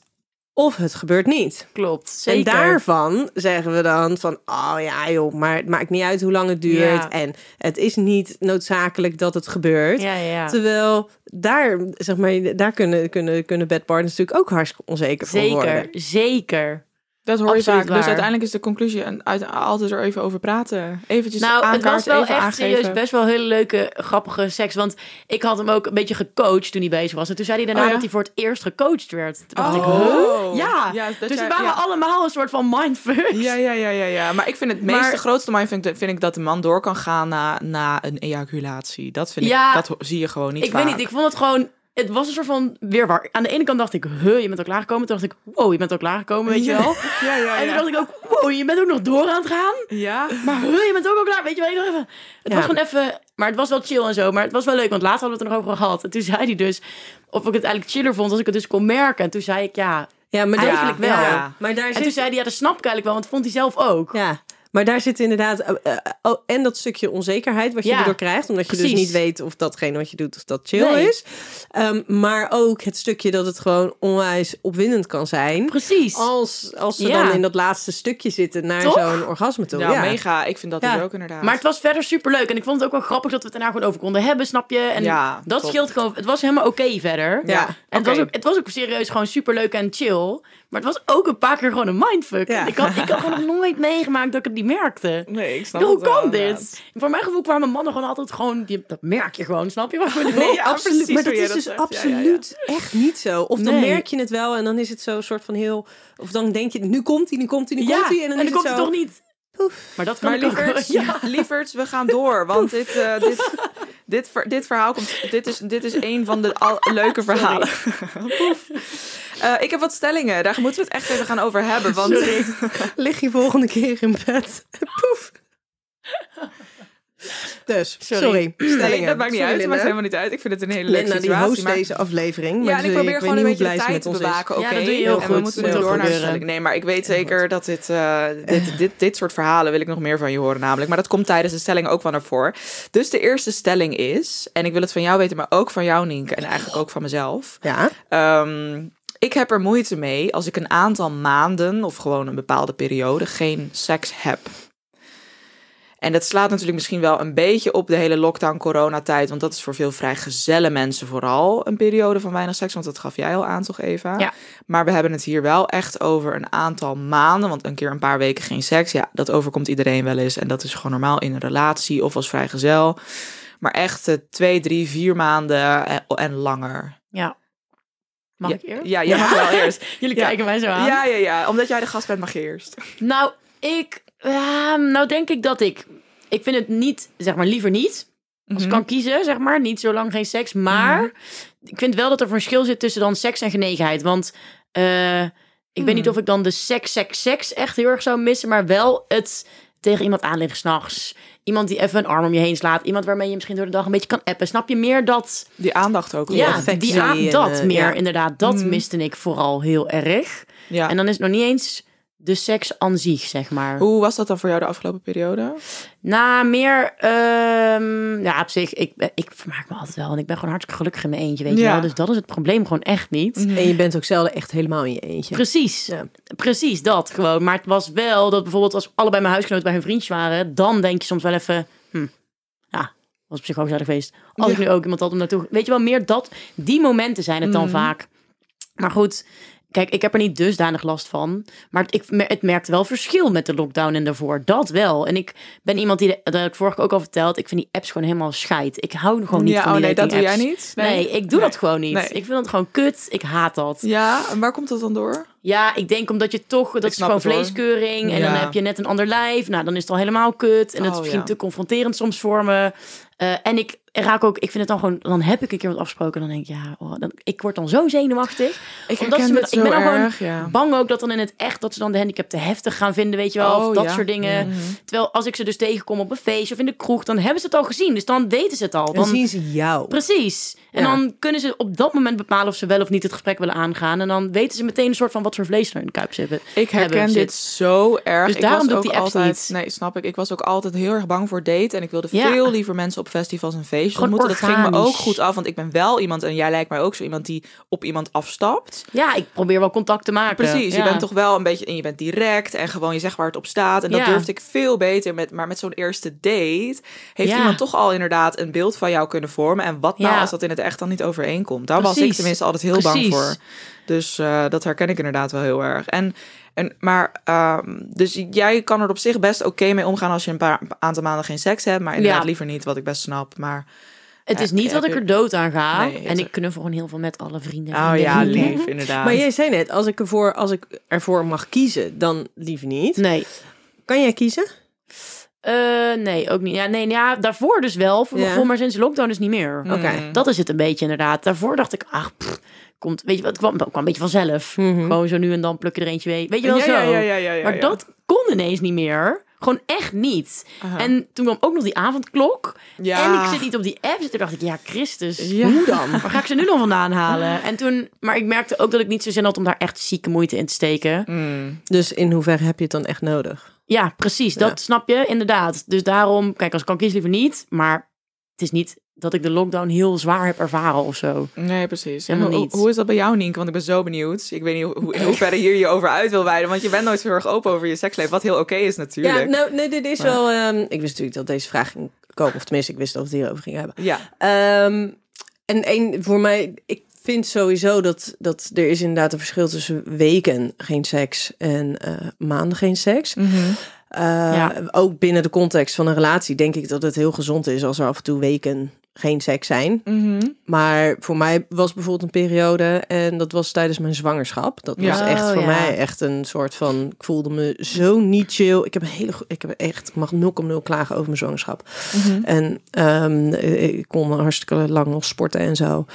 Of het gebeurt niet. klopt. Zeker. En daarvan zeggen we dan van, oh ja joh, maar het maakt niet uit hoe lang het duurt. Ja. En het is niet noodzakelijk dat het gebeurt. Ja, ja, ja. Terwijl daar, zeg maar, daar kunnen, kunnen, kunnen bedpartners natuurlijk ook hartstikke onzeker van worden. Zeker, zeker. Dat hoor je Absoluut vaak. Dus uiteindelijk is de conclusie en uit, altijd er even over praten. Eventjes Nou, het was wel even echt aangeven. serieus best wel hele leuke, grappige seks. Want ik had hem ook een beetje gecoacht toen hij bezig was. En toen zei hij daarna Oh, ja? dat hij voor het eerst gecoacht werd. Toen dacht ik, Oh. huh? Ja, Ja, dus jij- we waren ja. allemaal een soort van mindfuck. Ja, ja, ja, ja, ja. Maar ik vind het meeste, Maar- grootste mindfuck vind ik dat de man door kan gaan na, na een ejaculatie. Dat vind Ja. ik, dat zie je gewoon niet ik vaak. weet niet, ik vond het gewoon... Het was een soort van weerwar. Aan de ene kant dacht ik, huh, je bent al klaargekomen. Toen dacht ik, wow, je bent al klaargekomen, weet je wel. Ja, ja, En toen ja. dacht ik ook, wow, je bent ook nog door aan het gaan. Ja. Maar huh, je bent ook al klaar. Weet je wel, ik dacht even... Het Ja. was gewoon even... Maar het was wel chill en zo. Maar het was wel leuk, want later hadden we het er nog over gehad. En toen zei hij dus... Of ik het eigenlijk chiller vond als ik het dus kon merken. En toen zei ik, ja... Ja, maar daar- Eigenlijk wel. Ja. Maar daar En toen zei hij, ja, dat snap ik eigenlijk wel. Want dat vond hij zelf ook. ja, maar daar zit inderdaad eh, eh, oh, en dat stukje onzekerheid wat je Ja, erdoor krijgt, omdat je dus niet weet of datgene wat je doet of dat chill Nee. is. Ehm, maar ook het stukje dat het gewoon onwijs opwindend kan zijn. Precies. Als, als ze Ja. dan in dat laatste stukje zitten naar Toch? zo'n orgasme toe. Ja, Ja, mega. Ik vind dat Ja. dus ook inderdaad. Maar het was verder super leuk. En ik vond het ook wel grappig dat we het daarna gewoon over konden hebben, snap je? En Ja, dat top. scheelt gewoon. Het was helemaal oké verder. Ja. En het, was ook, het was ook serieus gewoon super leuk en chill. Maar het was ook een paar keer gewoon een mindfuck. Ja. Ik, had, ik had gewoon nog nooit meegemaakt dat ik het niet merkte. Nee, ik snap Hoe het wel, kan dit? Voor mijn gevoel kwamen mannen gewoon altijd gewoon... Die, dat merk je gewoon, snap je wat ik bedoel? Nee, ja, absoluut. Maar dat is dus zegt. Ja, ja, ja. absoluut echt niet zo. Of dan Nee. merk je het wel en dan is het zo een soort van heel... Of dan denk je, nu komt hij, nu komt hij, nu Ja, komt hij. En dan, is komt het toch niet. Maar dat kan Maar ook lieverds, wel. Ja. lieverds, we gaan door. Want dit, eh, dit, dit, ver- dit verhaal komt. Dit is, dit is een van de al, leuke verhalen. Poef. Eh, ik heb wat stellingen. Daar moeten we het echt even gaan over hebben. Want Lig je volgende keer in bed. Poef. Dus, sorry. Sorry. Stellingen. Nee, dat maakt niet Sorry, uit. Dat maakt helemaal niet uit. Ik vind het een hele leuke Linda, die situatie. host maar- deze aflevering. Ja, maar en ik ze- probeer weet gewoon een beetje de tijd te bewaken. Oké, Ja, dat doe je heel en we goed. moeten Moet nu ook door naar stelling. Nee, maar ik weet zeker dat dit, eh, dit, dit, dit soort verhalen wil ik nog meer van je horen namelijk. Maar dat komt tijdens de stelling ook wel naar voren. Dus de eerste stelling is, en ik wil het van jou weten, maar ook van jou Nienke en eigenlijk ook van mezelf. Ja, Ehm, ik heb er moeite mee als ik een aantal maanden of gewoon een bepaalde periode geen seks heb. En dat slaat natuurlijk misschien wel een beetje op de hele lockdown-coronatijd. Want dat is voor veel vrijgezelle mensen vooral een periode van weinig seks. Want dat gaf jij al aan, toch Eva? Ja. Maar we hebben het hier wel echt over een aantal maanden. Want een keer een paar weken geen seks, ja, dat overkomt iedereen wel eens. En dat is gewoon normaal in een relatie of als vrijgezel. Maar echt eh, twee, drie, vier maanden en, en langer. Ja. Mag ja, ik eerst? Ja, jij mag wel eerst. Jullie Ja. kijken mij zo aan. Ja, ja, ja. Omdat jij de gast bent, mag je eerst. Nou, ik... ja, nou denk ik dat ik... Ik vind het niet, zeg maar, liever niet. Als ik kan kiezen, zeg maar. Niet zo lang geen seks. Maar ik vind wel dat er verschil zit tussen dan seks en genegenheid. Want eh, ik weet niet of ik dan de seks, seks, seks echt heel erg zou missen. Maar wel het tegen iemand aanliggen s'nachts. Iemand die even een arm om je heen slaat. Iemand waarmee je misschien door de dag een beetje kan appen. Snap je meer dat... Die aandacht ook. Ja, die aan, en, dat meer ja. inderdaad. Dat Mhm. miste ik vooral heel erg. ja. En dan is het nog niet eens de seks aan zich, zeg maar. Hoe was dat dan voor jou de afgelopen periode? Nou, meer... ehm, ja, op zich, ik, ben- ik vermaak me altijd wel. En ik ben gewoon hartstikke gelukkig in mijn eentje, weet je wel. Dus dat is het probleem gewoon echt niet. En je bent ook zelden echt helemaal in je eentje. Precies, Ja. precies dat gewoon. Maar het was wel dat bijvoorbeeld als allebei mijn huisgenoten bij hun vriendjes waren, dan denk je soms wel even, hm, ja, was op zich wel gezellig geweest. Als ik nu ook iemand had om naartoe, weet je wel, meer dat, die momenten zijn het dan Mhm. vaak. Maar goed, kijk, ik heb er niet dusdanig last van, maar ik, het merkte wel verschil met de lockdown en daarvoor, dat wel. En ik ben iemand die, dat heb ik vorige ook al verteld, ik vind die apps gewoon helemaal scheid. Ik hou gewoon niet ja, van oh die nee, dat doe jij niet? Nee, ik doe Nee. dat gewoon niet. Nee. Ik vind dat gewoon kut. Ik haat dat. Ja, en waar komt dat dan door? Ja, ik denk omdat je toch, dat is gewoon vleeskeuring. En dan heb je net een ander lijf. Nou, dan is het al helemaal kut. En het is Oh, misschien ja. te confronterend soms voor me. Eh, en ik raak ook, ik vind het dan gewoon, dan heb ik een keer wat afgesproken. Dan denk ik, ja, oh, dan, ik word dan zo zenuwachtig. Ik Omdat ze me- ik ben dan gewoon ja. Bang ook dat dan in het echt, dat ze dan de handicap te heftig gaan vinden, weet je wel. Oh, of dat ja. soort dingen. Mhm. Terwijl als ik ze dus tegenkom op een feestje of in de kroeg, dan hebben ze het al gezien. Dus dan weten ze het al. Dan Dan, zien ze jou. Precies. En Ja. dan kunnen ze op dat moment bepalen of ze wel of niet het gesprek willen aangaan. En dan weten ze meteen een soort van wat voor vlees er in de kuip zit. Ik herken hebben dit zo erg. Dus ik daarom was doe ik die apps altijd, niet. Nee, snap ik. Ik was ook altijd heel erg bang voor date. En ik wilde veel liever mensen op festivals en feestjes Gewoon ontmoeten. Dat ging me ook goed af. Want ik ben wel iemand, en jij lijkt mij ook zo iemand die op iemand afstapt. Ja, ik probeer wel contact te maken. Precies, je bent toch wel een beetje, en je bent direct en gewoon je zegt waar het op staat. En dat Ja. durfde ik veel beter met, maar met zo'n eerste date heeft Ja. iemand toch al inderdaad een beeld van jou kunnen vormen. En wat nou als dat in het echt dan niet overeenkomt? Daar was ik tenminste altijd heel bang voor. Dus eh, dat herken ik inderdaad wel heel erg. En, en, maar, ehm, dus jij kan er op zich best oké mee omgaan als je een paar een aantal maanden geen seks hebt. Maar inderdaad Ja. liever niet, wat ik best snap. Maar, Het is niet dat ik er dood aan ga. Nee, en ik knuffel gewoon heel veel met alle vrienden. en oh vriendinnen. ja, lief, inderdaad. Maar jij zei net, als ik, ervoor, als ik ervoor mag kiezen, dan liever niet. Nee. Kan jij kiezen? Eh, nee, ook niet. Ja, nee, ja, daarvoor dus wel. Voor, Ja. voor maar sinds lockdown dus niet meer. Oké. Mm. Dat is het een beetje inderdaad. Daarvoor dacht ik, ach, pff, komt, weet je wat, kwam, kwam een beetje vanzelf. Mhm. Gewoon zo nu en dan pluk je er eentje mee. Weet je wel ja, zo. ja, ja, ja, ja, ja, maar ja. dat kon ineens niet meer. Gewoon echt niet. Aha. En toen kwam ook nog die avondklok. Ja. En ik zit niet op die apps. En toen dacht ik, ja, Christus, Ja. hoe dan? Waar ga ik ze nu nog vandaan halen? En toen, maar ik merkte ook dat ik niet zo zin had om daar echt zieke moeite in te steken. Mm. Dus in hoeverre heb je het dan echt nodig? Ja, precies. Dat Ja. snap je, inderdaad. Dus daarom, kijk, als ik kan kiezen liever niet. Maar het is niet dat ik de lockdown heel zwaar heb ervaren of zo. Nee, precies. En Helemaal hoe, niet. hoe is dat bij jou, Nienke? Want ik ben zo benieuwd. Ik weet niet hoe, in hoeverre hier je over uit wil wijden. Want je bent nooit zo erg open over je seksleven. Wat heel oké is natuurlijk. Ja, nou, nee, dit is Maar- wel... ehm, ik wist natuurlijk dat deze vraag ging komen. Of tenminste, ik wist dat we het hierover gingen hebben. Ja. Ehm, en één, voor mij, ik vind sowieso dat, dat er is inderdaad een verschil tussen weken geen seks en eh, maanden geen seks. Eh, Ja. Ook binnen de context van een relatie denk ik dat het heel gezond is als er af en toe weken geen seks zijn. Mhm. Maar voor mij was bijvoorbeeld een periode en dat was tijdens mijn zwangerschap. Dat was echt Oh, voor ja. mij echt een soort van. Ik voelde me zo niet chill. Ik heb een hele, ik heb echt, ik mag 0,0 klagen over mijn zwangerschap. Mhm. En ehm, ik kon hartstikke lang nog sporten en zo.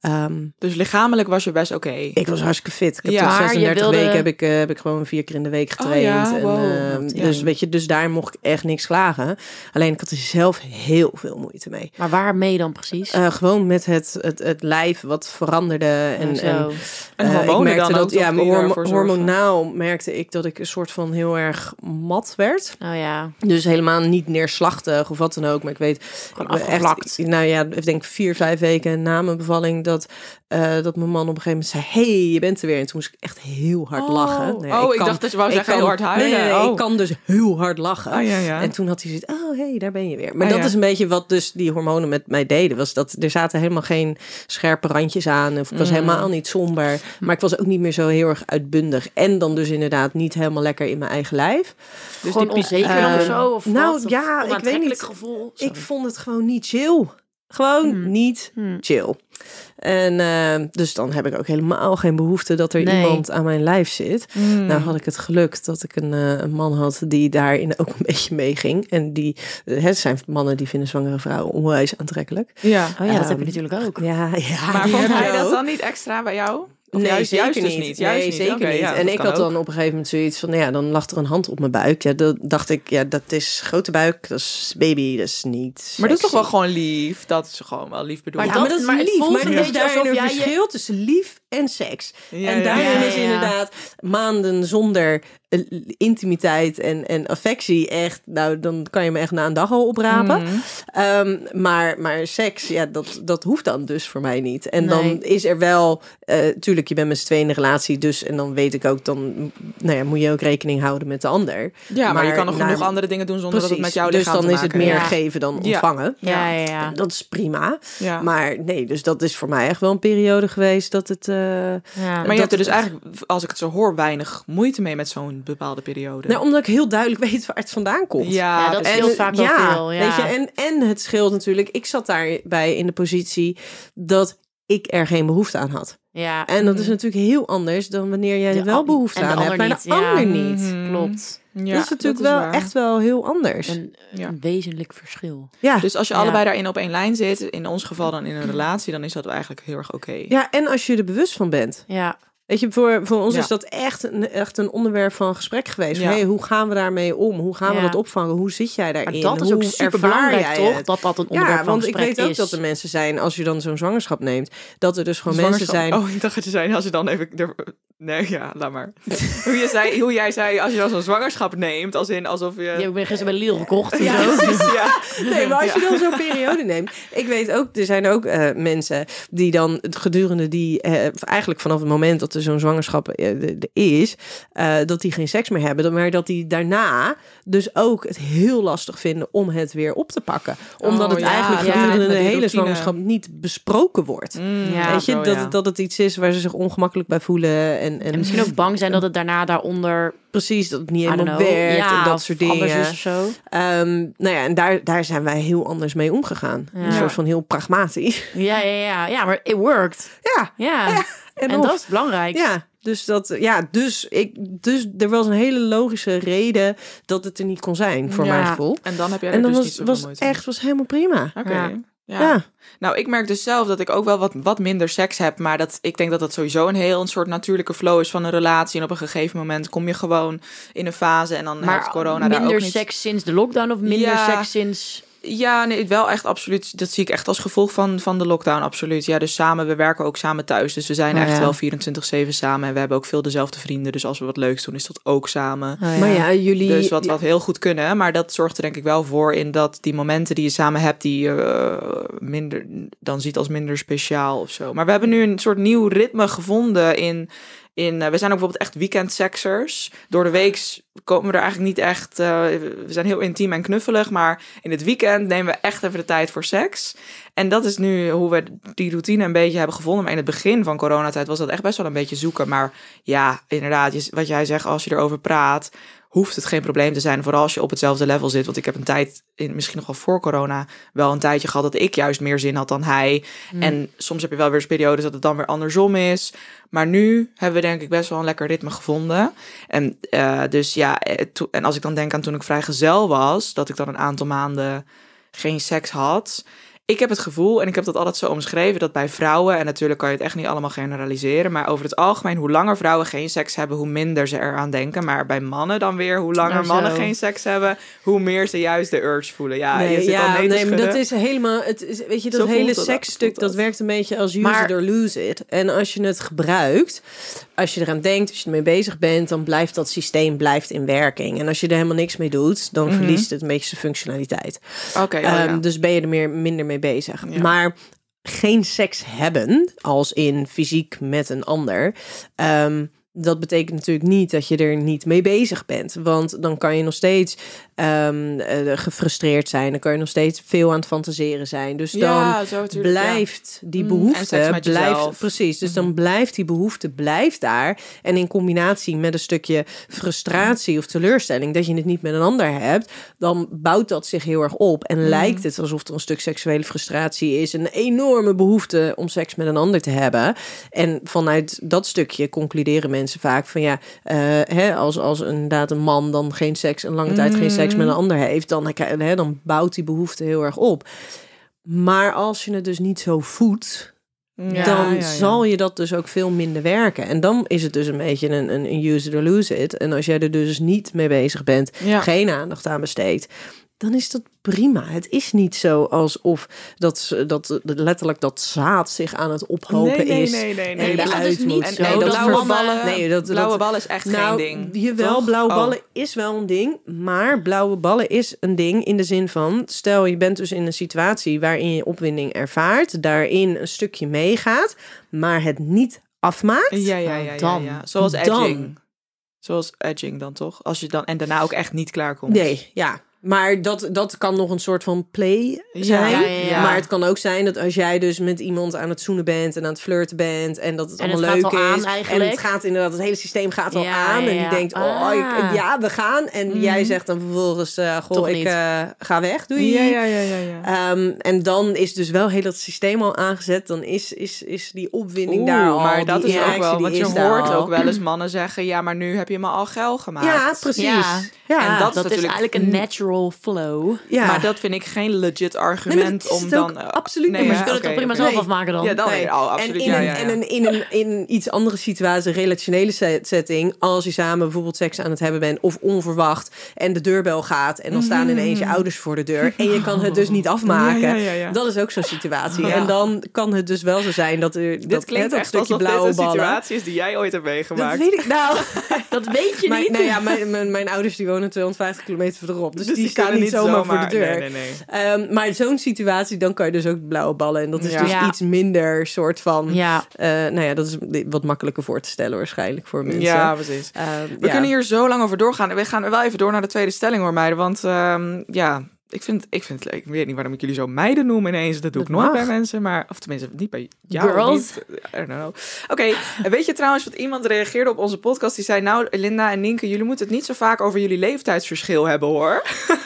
Ehm, Dus lichamelijk was je best oké. ik was hartstikke fit. Ik heb Ja. tot Maar je 36 wilde- weken heb ik, eh, heb ik gewoon vier keer in de week getraind. ja, en, wow. ehm, Ja. Dus weet je, dus daar mocht ik echt niks klagen. Alleen ik had er zelf heel veel moeite mee. Maar waarmee dan precies? Eh, gewoon met het, het, het lijf wat veranderde. En, Zo. en En eh, hormonen ik merkte dan dat, ja, hormonaal merkte ik dat ik een soort van heel erg mat werd. oh ja. Dus helemaal niet neerslachtig of wat dan ook. Maar ik weet, Gewoon ik. Echt, nou ja, ik denk vier, vijf weken na mijn bevalling dat, eh, dat mijn man op een gegeven moment zei: hey, je bent er weer. En toen moest ik echt heel hard Oh. lachen. Oh, ik dacht dat je wou zeggen kan- heel hard huilen. Nee, nee, nee, Oh. ik kan dus heel hard lachen. Oh, ja, ja. En toen had hij zoiets, oh hey, daar ben je weer. Maar Ah, dat ja. is een beetje wat dus die hormonen met mij deden. Was dat er zaten helemaal geen scherpe randjes aan. Of ik was Mm. helemaal niet somber. Maar ik was ook niet meer zo heel erg uitbundig. En dan dus inderdaad niet helemaal lekker in mijn eigen lijf. Dus Gewoon die onzeker of zo? Of nou, wat? Of ja, ik weet niet. gevoel? Ik vond het gewoon niet chill. Gewoon Hmm. niet Hmm. chill. En eh, dus dan heb ik ook helemaal geen behoefte dat er Nee. iemand aan mijn lijf zit. Mm. Nou had ik het geluk dat ik een, eh, een man had die daarin ook een beetje meeging. En die, eh, het zijn mannen die vinden zwangere vrouwen onwijs aantrekkelijk. Ja. Oh ja, dat Ehm, heb je natuurlijk ook. Ja, ja. Maar vond heb hij dat dan niet extra bij jou? Of nee, juist, zeker juist dus niet. niet. Juist nee, niet. zeker Oké, niet. ja, en dat ik had dan op een gegeven moment zoiets van, nou ja, dan lag er een hand op mijn buik. Ja, dan dacht ik, ja, dat is grote buik, dat is baby, dat is niet Maar dat is toch wel gewoon lief? Dat is gewoon wel lief bedoeld. Maar Ja, dat- maar dat is maar het lief. voelt Maar een er beetje alsof je- verschil tussen lief en seks. Ja, en daarin ja, is inderdaad maanden zonder eh, intimiteit en, en affectie echt... Nou, dan kan je me echt na een dag al oprapen. Mhm. Ehm, maar, maar seks, ja, dat, dat hoeft dan dus voor mij niet. En dan is er wel... eh tuurlijk, je bent met z'n tweeën in een relatie, dus... En dan weet ik ook, dan nou ja, moet je ook rekening houden met de ander. Ja, maar, je kan nog genoeg andere dingen doen zonder dat het met jouw dus lichaam dan is het meer geven dan ontvangen. Ja, ja, ja. Dat is prima. Ja. Maar nee, dus dat is voor mij echt wel een periode geweest dat het... eh. Maar je dat- hebt er dus eigenlijk, als ik het zo hoor, weinig moeite mee met zo'n bepaalde periode. Nou, omdat ik heel duidelijk weet waar het vandaan komt. ja, Ja, dat precies. scheelt vaak wel veel, ja. Weet je, en, en het scheelt natuurlijk. Ik zat daarbij in de positie dat ik er geen behoefte aan had. ja. En dat is natuurlijk heel anders dan wanneer jij er wel behoefte aan hebt, maar de ander niet. Mhm. Klopt. Ja, dat is natuurlijk is wel waar. echt wel heel anders. Een, Ja. een wezenlijk verschil. ja. Dus als je Ja. allebei daarin op één lijn zit, in ons geval dan in een relatie, dan is dat eigenlijk heel erg oké. ja, en als je er bewust van bent. Ja. Weet je, voor, voor ons Ja. is dat echt een, echt een onderwerp van gesprek geweest. Ja. hey, hoe gaan we daarmee om? Hoe gaan we Ja. dat opvangen? Hoe zit jij Maar daarin? dat is hoe ook super ervaar belangrijk, jij toch? het? Dat dat een onderwerp Ja, van want ik gesprek weet ook is. dat er mensen zijn, als je dan zo'n zwangerschap neemt, dat er dus gewoon mensen zijn. Oh, ik dacht dat je zei, als je dan even... er- Nee, ja, laat maar. hoe, je zei, hoe jij zei, als je dan zo'n zwangerschap neemt, als in alsof je... Heb ik ben gisteren bij Lidl gekocht. en Ja, ja. Nee, maar als je Ja. dan zo'n periode neemt. Ik weet ook, er zijn ook eh, mensen die dan het gedurende die, eh, eigenlijk vanaf het moment dat er zo'n zwangerschap eh, is, eh, dat die geen seks meer hebben. Maar dat die daarna dus ook het heel lastig vinden om het weer op te pakken. Omdat Oh, het ja, eigenlijk ja, gedurende met de hele routine. zwangerschap niet besproken wordt. Mm, Ja, Weet je, zo, dat, ja. dat het iets is waar ze zich ongemakkelijk bij voelen. En, en, En misschien ook bang zijn dat het daarna daaronder precies dat het niet helemaal werkt ja, en dat soort dingen. of zo. Ehm, nou ja, en daar, daar zijn wij heel anders mee omgegaan. Ja. Een soort van heel pragmatisch. Ja, ja, ja. Ja, maar it worked. Ja, Ja. En, En dat is belangrijk. Ja, dus dat, ja, dus ik, dus er was een hele logische reden dat het er niet kon zijn, voor Ja. mijn gevoel. En dan heb jij En er dan dus was, niet was moeite echt, was helemaal prima. Oké. Ja. Ja. Ja. Nou, ik merk dus zelf dat ik ook wel wat, wat minder seks heb. Maar dat, ik denk dat dat sowieso een heel een soort natuurlijke flow is van een relatie. En op een gegeven moment kom je gewoon in een fase. En dan Maar corona daar minder ook niet. seks sinds de lockdown of minder Ja. seks sinds... Ja, nee, wel echt absoluut. Dat zie ik echt als gevolg van, van de lockdown, absoluut. Ja, dus samen, we werken ook samen thuis. Dus we zijn Oh, echt ja. wel 24-7 samen. En we hebben ook veel dezelfde vrienden. Dus als we wat leuks doen, is dat ook samen. Maar ja, jullie... Dus wat, wat heel goed kunnen. Maar dat zorgt er denk ik wel voor in dat die momenten die je samen hebt, die je eh, minder dan ziet als minder speciaal of zo. Maar we hebben nu een soort nieuw ritme gevonden in. In, eh, we zijn ook bijvoorbeeld echt weekendseksers. Door de week komen we er eigenlijk niet echt. eh, we zijn heel intiem en knuffelig. Maar in het weekend nemen we echt even de tijd voor seks. En dat is nu hoe we die routine een beetje hebben gevonden. Maar in het begin van coronatijd was dat echt best wel een beetje zoeken. Maar ja, inderdaad, wat jij zegt, als je erover praat, hoeft het geen probleem te zijn. Vooral als je op hetzelfde level zit. Want ik heb een tijd, in, misschien nog wel voor corona, wel een tijdje gehad dat ik juist meer zin had dan hij. En soms heb je wel weer eens periodes dat het dan weer andersom is. Maar nu hebben we denk ik best wel een lekker ritme gevonden. En eh, dus ja, eh, to- en als ik dan denk aan toen ik vrijgezel was, dat ik dan een aantal maanden geen seks had. Ik heb het gevoel, en ik heb dat altijd zo omschreven, dat bij vrouwen, en natuurlijk kan je het echt niet allemaal generaliseren, maar over het algemeen, hoe langer vrouwen geen seks hebben, hoe minder ze eraan denken. Maar bij mannen dan weer, hoe langer Nou, mannen geen seks hebben, hoe meer ze juist de urge voelen. Ja, Nee, je zit ja, al nee maar dat is helemaal. Het is, weet je, dat Zo hele seksstuk, dat dat. werkt een beetje als use Maar- it or lose it. En als je het gebruikt, als je eraan denkt, als je ermee bezig bent, dan blijft dat systeem blijft in werking. En als je er helemaal niks mee doet, dan verliest het een beetje zijn functionaliteit. Oké, oh ja. Ehm, Dus ben je er meer, minder mee bezig. Ja. Maar geen seks hebben, als in fysiek met een ander. ehm, dat betekent natuurlijk niet dat je er niet mee bezig bent. Want dan kan je nog steeds eh, gefrustreerd zijn. Dan kan je nog steeds veel aan het fantaseren zijn. Dus dan zo ja. blijft die en behoefte blijft. Mhm. precies dus dan blijft die behoefte blijft daar en in combinatie met een stukje frustratie of teleurstelling dat je het niet met een ander hebt dan bouwt dat zich heel erg op en Mhm. lijkt het alsof er een stuk seksuele frustratie is een enorme behoefte om seks met een ander te hebben en vanuit dat stukje concluderen mensen vaak van ja eh, hè, als als inderdaad een man dan geen seks een lange tijd geen seks met een ander heeft dan hè, dan bouwt die behoefte heel erg op maar als je het dus niet zo voedt, Ja, dan ja, ja. zal je dat dus ook veel minder werken. En dan is het dus een beetje een, een, een use it or lose it. En als jij er dus niet mee bezig bent, Ja. geen aandacht aan besteedt, dan is dat prima. Het is niet zo alsof dat, dat letterlijk dat zaad zich aan het ophopen Nee, nee, is. nee, nee, nee. En Dat is niet moet. zo. Nee, dat blauwe ballen, Nee, dat, blauwe dat, ballen is echt nou, geen ding. Jawel, toch? blauwe Oh. ballen is wel een ding. Maar blauwe ballen is een ding in de zin van... stel je bent dus in een situatie waarin je opwinding ervaart... daarin een stukje meegaat, maar het niet afmaakt... Ja, ja, ja, ja, Dan. ja. Zoals Dan. edging. Zoals edging dan toch? Als je dan en daarna ook echt niet klaar komt. Nee, ja. Maar dat, dat kan nog een soort van play zijn. Ja, ja, ja. Maar het kan ook zijn dat als jij dus met iemand aan het zoenen bent en aan het flirten bent en dat het En allemaal het leuk gaat al aan is. en het gaat inderdaad, het hele systeem gaat al Ja, aan. ja, En die denkt, oh, Ah. ik- ja, we gaan. En Mhm. jij zegt dan vervolgens, eh goh, Toch ik eh, ga weg, doei. Ja, ja, ja, ja, ja. Ehm, en dan is dus wel heel dat systeem al aangezet. Dan is, is, is die opwinding Oeh, daar al. maar dat die is ook reactie, wel, die want je is daar hoort ook wel eens mannen zeggen, ja, maar nu heb je me al geil gemaakt. Ja, precies. Ja. Ja, En dat is dat is natuurlijk- eigenlijk een natural flow. ja. Maar dat vind ik geen legit argument dat om dan... ook eh, absoluut nee, niet. Maar ze kunnen het toch prima zelf Nee. afmaken dan? Ja, dan Nee. oh, absoluut. En in, ja, een, en een, in, een, in iets andere situatie, relationele se- setting, als je samen bijvoorbeeld seks aan het hebben bent of onverwacht en de deurbel gaat en dan staan ineens je ouders voor de deur en je kan het dus niet afmaken. Dat is ook zo'n situatie. En dan kan het dus wel zo zijn dat er Dit dat, klinkt hè, dat echt stukje alsof dit blauwe ballen. situatie is die jij ooit hebt Dat meegemaakt. weet ik nou. Dat weet je Mijn, niet. nou ja, mijn, mijn, mijn ouders die wonen 250 kilometer verderop. Dus, Dus die, staan kunnen niet zomaar, voor de deur. Nee, nee, nee. Ehm, maar zo'n situatie, dan kan je dus ook blauwe ballen. En dat is Ja. dus Ja. iets minder soort van... Ja, eh, nou ja, dat is wat makkelijker voor te stellen waarschijnlijk voor mensen. Ja, precies. Ehm, We ja. kunnen hier zo lang over doorgaan. We gaan wel even door naar de tweede stelling hoor, meiden. Want ehm, ja, ik vind, ik vind het leuk. Ik weet niet waarom ik jullie zo meiden noem ineens. Dat doe ik nooit mag. bij mensen. Maar, of tenminste, niet bij jou. Girls. niet. I don't know. Oké, weet je trouwens wat iemand reageerde op onze podcast? Die zei, nou Linda en Nienke, jullie moeten het niet zo vaak over jullie leeftijdsverschil hebben hoor.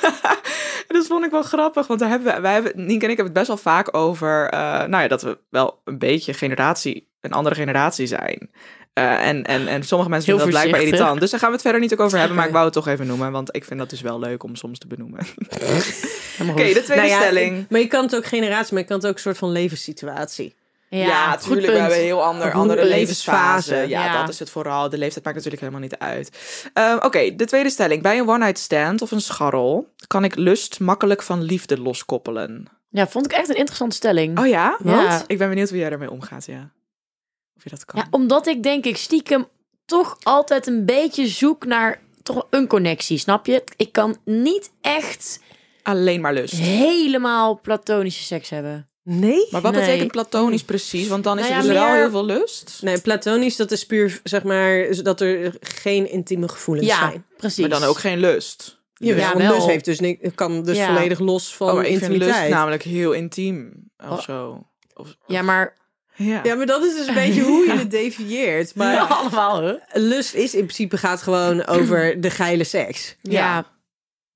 En dat vond ik wel grappig, want daar hebben we, wij hebben, Nienke en ik hebben het best wel vaak over, eh, nou ja, dat we wel een beetje generatie, een andere generatie zijn. Eh, en, en, en sommige mensen Heel vinden dat blijkbaar irritant. Dus daar gaan we het verder niet ook over hebben, maar ik wou het toch even noemen, want ik vind dat dus wel leuk om soms te benoemen. Oké, de tweede Nou ja, stelling. Maar je kan het ook generatie, maar je kan het ook een soort van levenssituatie. Ja, goed tuurlijk. We hebben een heel ander, andere levensfase. levensfase. Ja, Ja. dat is het vooral. De leeftijd maakt natuurlijk helemaal niet uit. Ehm, Oké, de tweede stelling. Bij een one-night stand of een scharrel kan ik lust makkelijk van liefde loskoppelen. Ja, vond ik echt een interessante stelling. Oh ja? Ja. Want? Ik ben benieuwd hoe jij daarmee omgaat, ja. Of je dat kan. Ja, omdat ik denk ik stiekem toch altijd een beetje zoek naar toch een connectie, snap je? Ik kan niet echt Alleen maar lust. helemaal platonische seks hebben. Nee? Maar wat Nee. betekent platonisch precies? Want dan is Nou er dus wel heel veel lust. Nee, platonisch, dat is puur, zeg maar, dat er geen intieme gevoelens Ja, zijn. precies. Maar dan ook geen lust. Ja, Ja, wel. lust heeft dus niks, kan dus Ja. volledig los van Oh, maar ik vind lust namelijk heel intiem. Of Oh. zo. Of, Ja, maar ja. Ja, maar dat is dus een beetje hoe je het defieert. Maar allemaal, hè? lust is in principe gaat gewoon over de geile seks. Ja.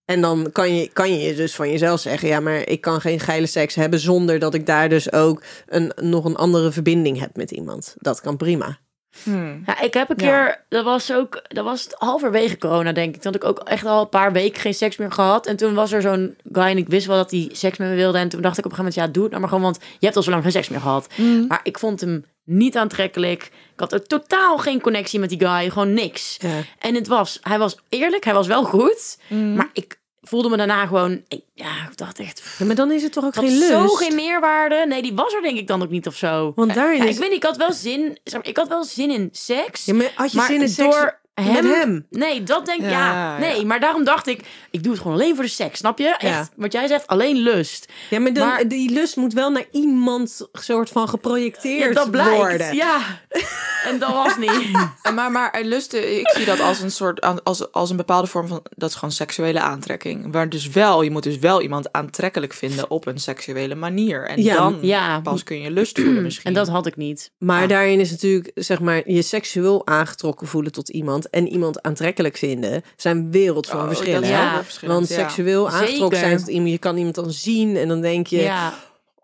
En dan kan je, kan je dus van jezelf zeggen: ja, maar ik kan geen geile seks hebben zonder dat ik daar dus ook een, nog een andere verbinding heb met iemand. Dat kan prima. Hmm. Ja, ik heb een Ja. keer, dat was ook, dat was het halverwege corona, denk ik. Toen had ik ook echt al een paar weken geen seks meer gehad. En toen was er zo'n guy en ik wist wel dat hij seks met me wilde. En toen dacht ik op een gegeven moment, ja, doe het nou maar gewoon, want je hebt al zo lang geen seks meer gehad. Maar ik vond hem niet aantrekkelijk. Ik had ook totaal geen connectie met die guy, gewoon niks. Ja. En het was, hij was eerlijk, hij was wel goed. Maar ik voelde me daarna gewoon, ja, ik dacht echt, Ja, maar dan is het toch ook geen lust? zo geen meerwaarde. Nee, die was er denk ik dan ook niet of zo. Want daarin Ja, is... ik weet niet, ik had wel zin, zeg maar, ik had wel zin in seks. Ja, maar had je maar zin in seks door hem, met hem? Nee, dat denk ik, Ja, ja, Nee, ja. maar daarom dacht ik, ik doe het gewoon alleen voor de seks, snap je? Echt, Ja. wat jij zegt, alleen lust. Ja, maar, dan, Maar- die lust moet wel naar iemand soort van geprojecteerd Ja, dat blijkt. worden. Ja, en dat was niet. Maar, maar er lusten, ik zie dat als een soort, als, als een bepaalde vorm van, dat is gewoon seksuele aantrekking. Waar dus wel, je moet dus wel iemand aantrekkelijk vinden op een seksuele manier. En Ja, dan ja. pas kun je lust voelen misschien. En dat had ik niet. Maar daarin is natuurlijk, zeg maar, je seksueel aangetrokken voelen tot iemand en iemand aantrekkelijk vinden, zijn wereld van Oh, verschillen. Want ja. seksueel aangetrokken zijn tot iemand, je kan iemand dan zien en dan denk je, Ja,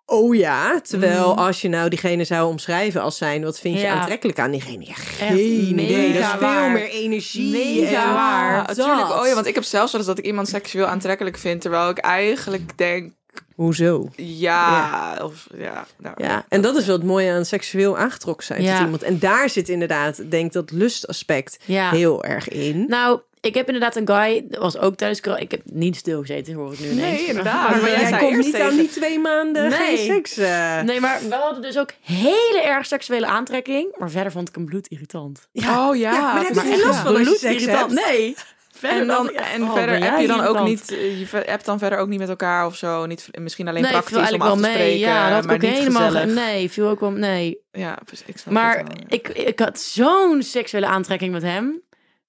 oh ja. Terwijl Mm. als je nou diegene zou omschrijven als zijn, wat vind je Ja. aantrekkelijk aan diegene? Ja, geen idee. Dat is veel waar. meer energie. Mega en waar. Natuurlijk. Oh ja, want ik heb zelfs wel eens dat ik iemand seksueel aantrekkelijk vind, terwijl ik eigenlijk denk, Hoezo? Ja, of ja. Nou, Ja, en dat is wel het mooie aan seksueel aangetrokken zijn Ja. tot iemand. En daar zit inderdaad, denk ik, dat lustaspect Ja. heel erg in. Nou, ik heb inderdaad een guy, dat was ook tijdens corona. Ik heb niet stilgezeten, hoor ik nu ineens. Nee, inderdaad. maar Maar jij komt niet aan die twee maanden Nee. geen seks. eh. Nee, maar we hadden dus ook hele erg seksuele aantrekking. Maar verder vond ik hem bloedirritant. Oh ja. Ja, maar daar heb je geen last van als je seks Bloedirritant. hebt. Nee. Verder En, dan, echt, en oh, verder heb je dan ook niet, eh, je hebt dan verder ook niet met elkaar of zo, niet, misschien alleen Nee, viel praktisch om af wel te mee. spreken, Ja, dat maar ook niet helemaal. gezellig. ge- Nee, viel ook wel. Nee. Ja. Ik snap Maar het wel. ik, ik had zo'n seksuele aantrekking met hem.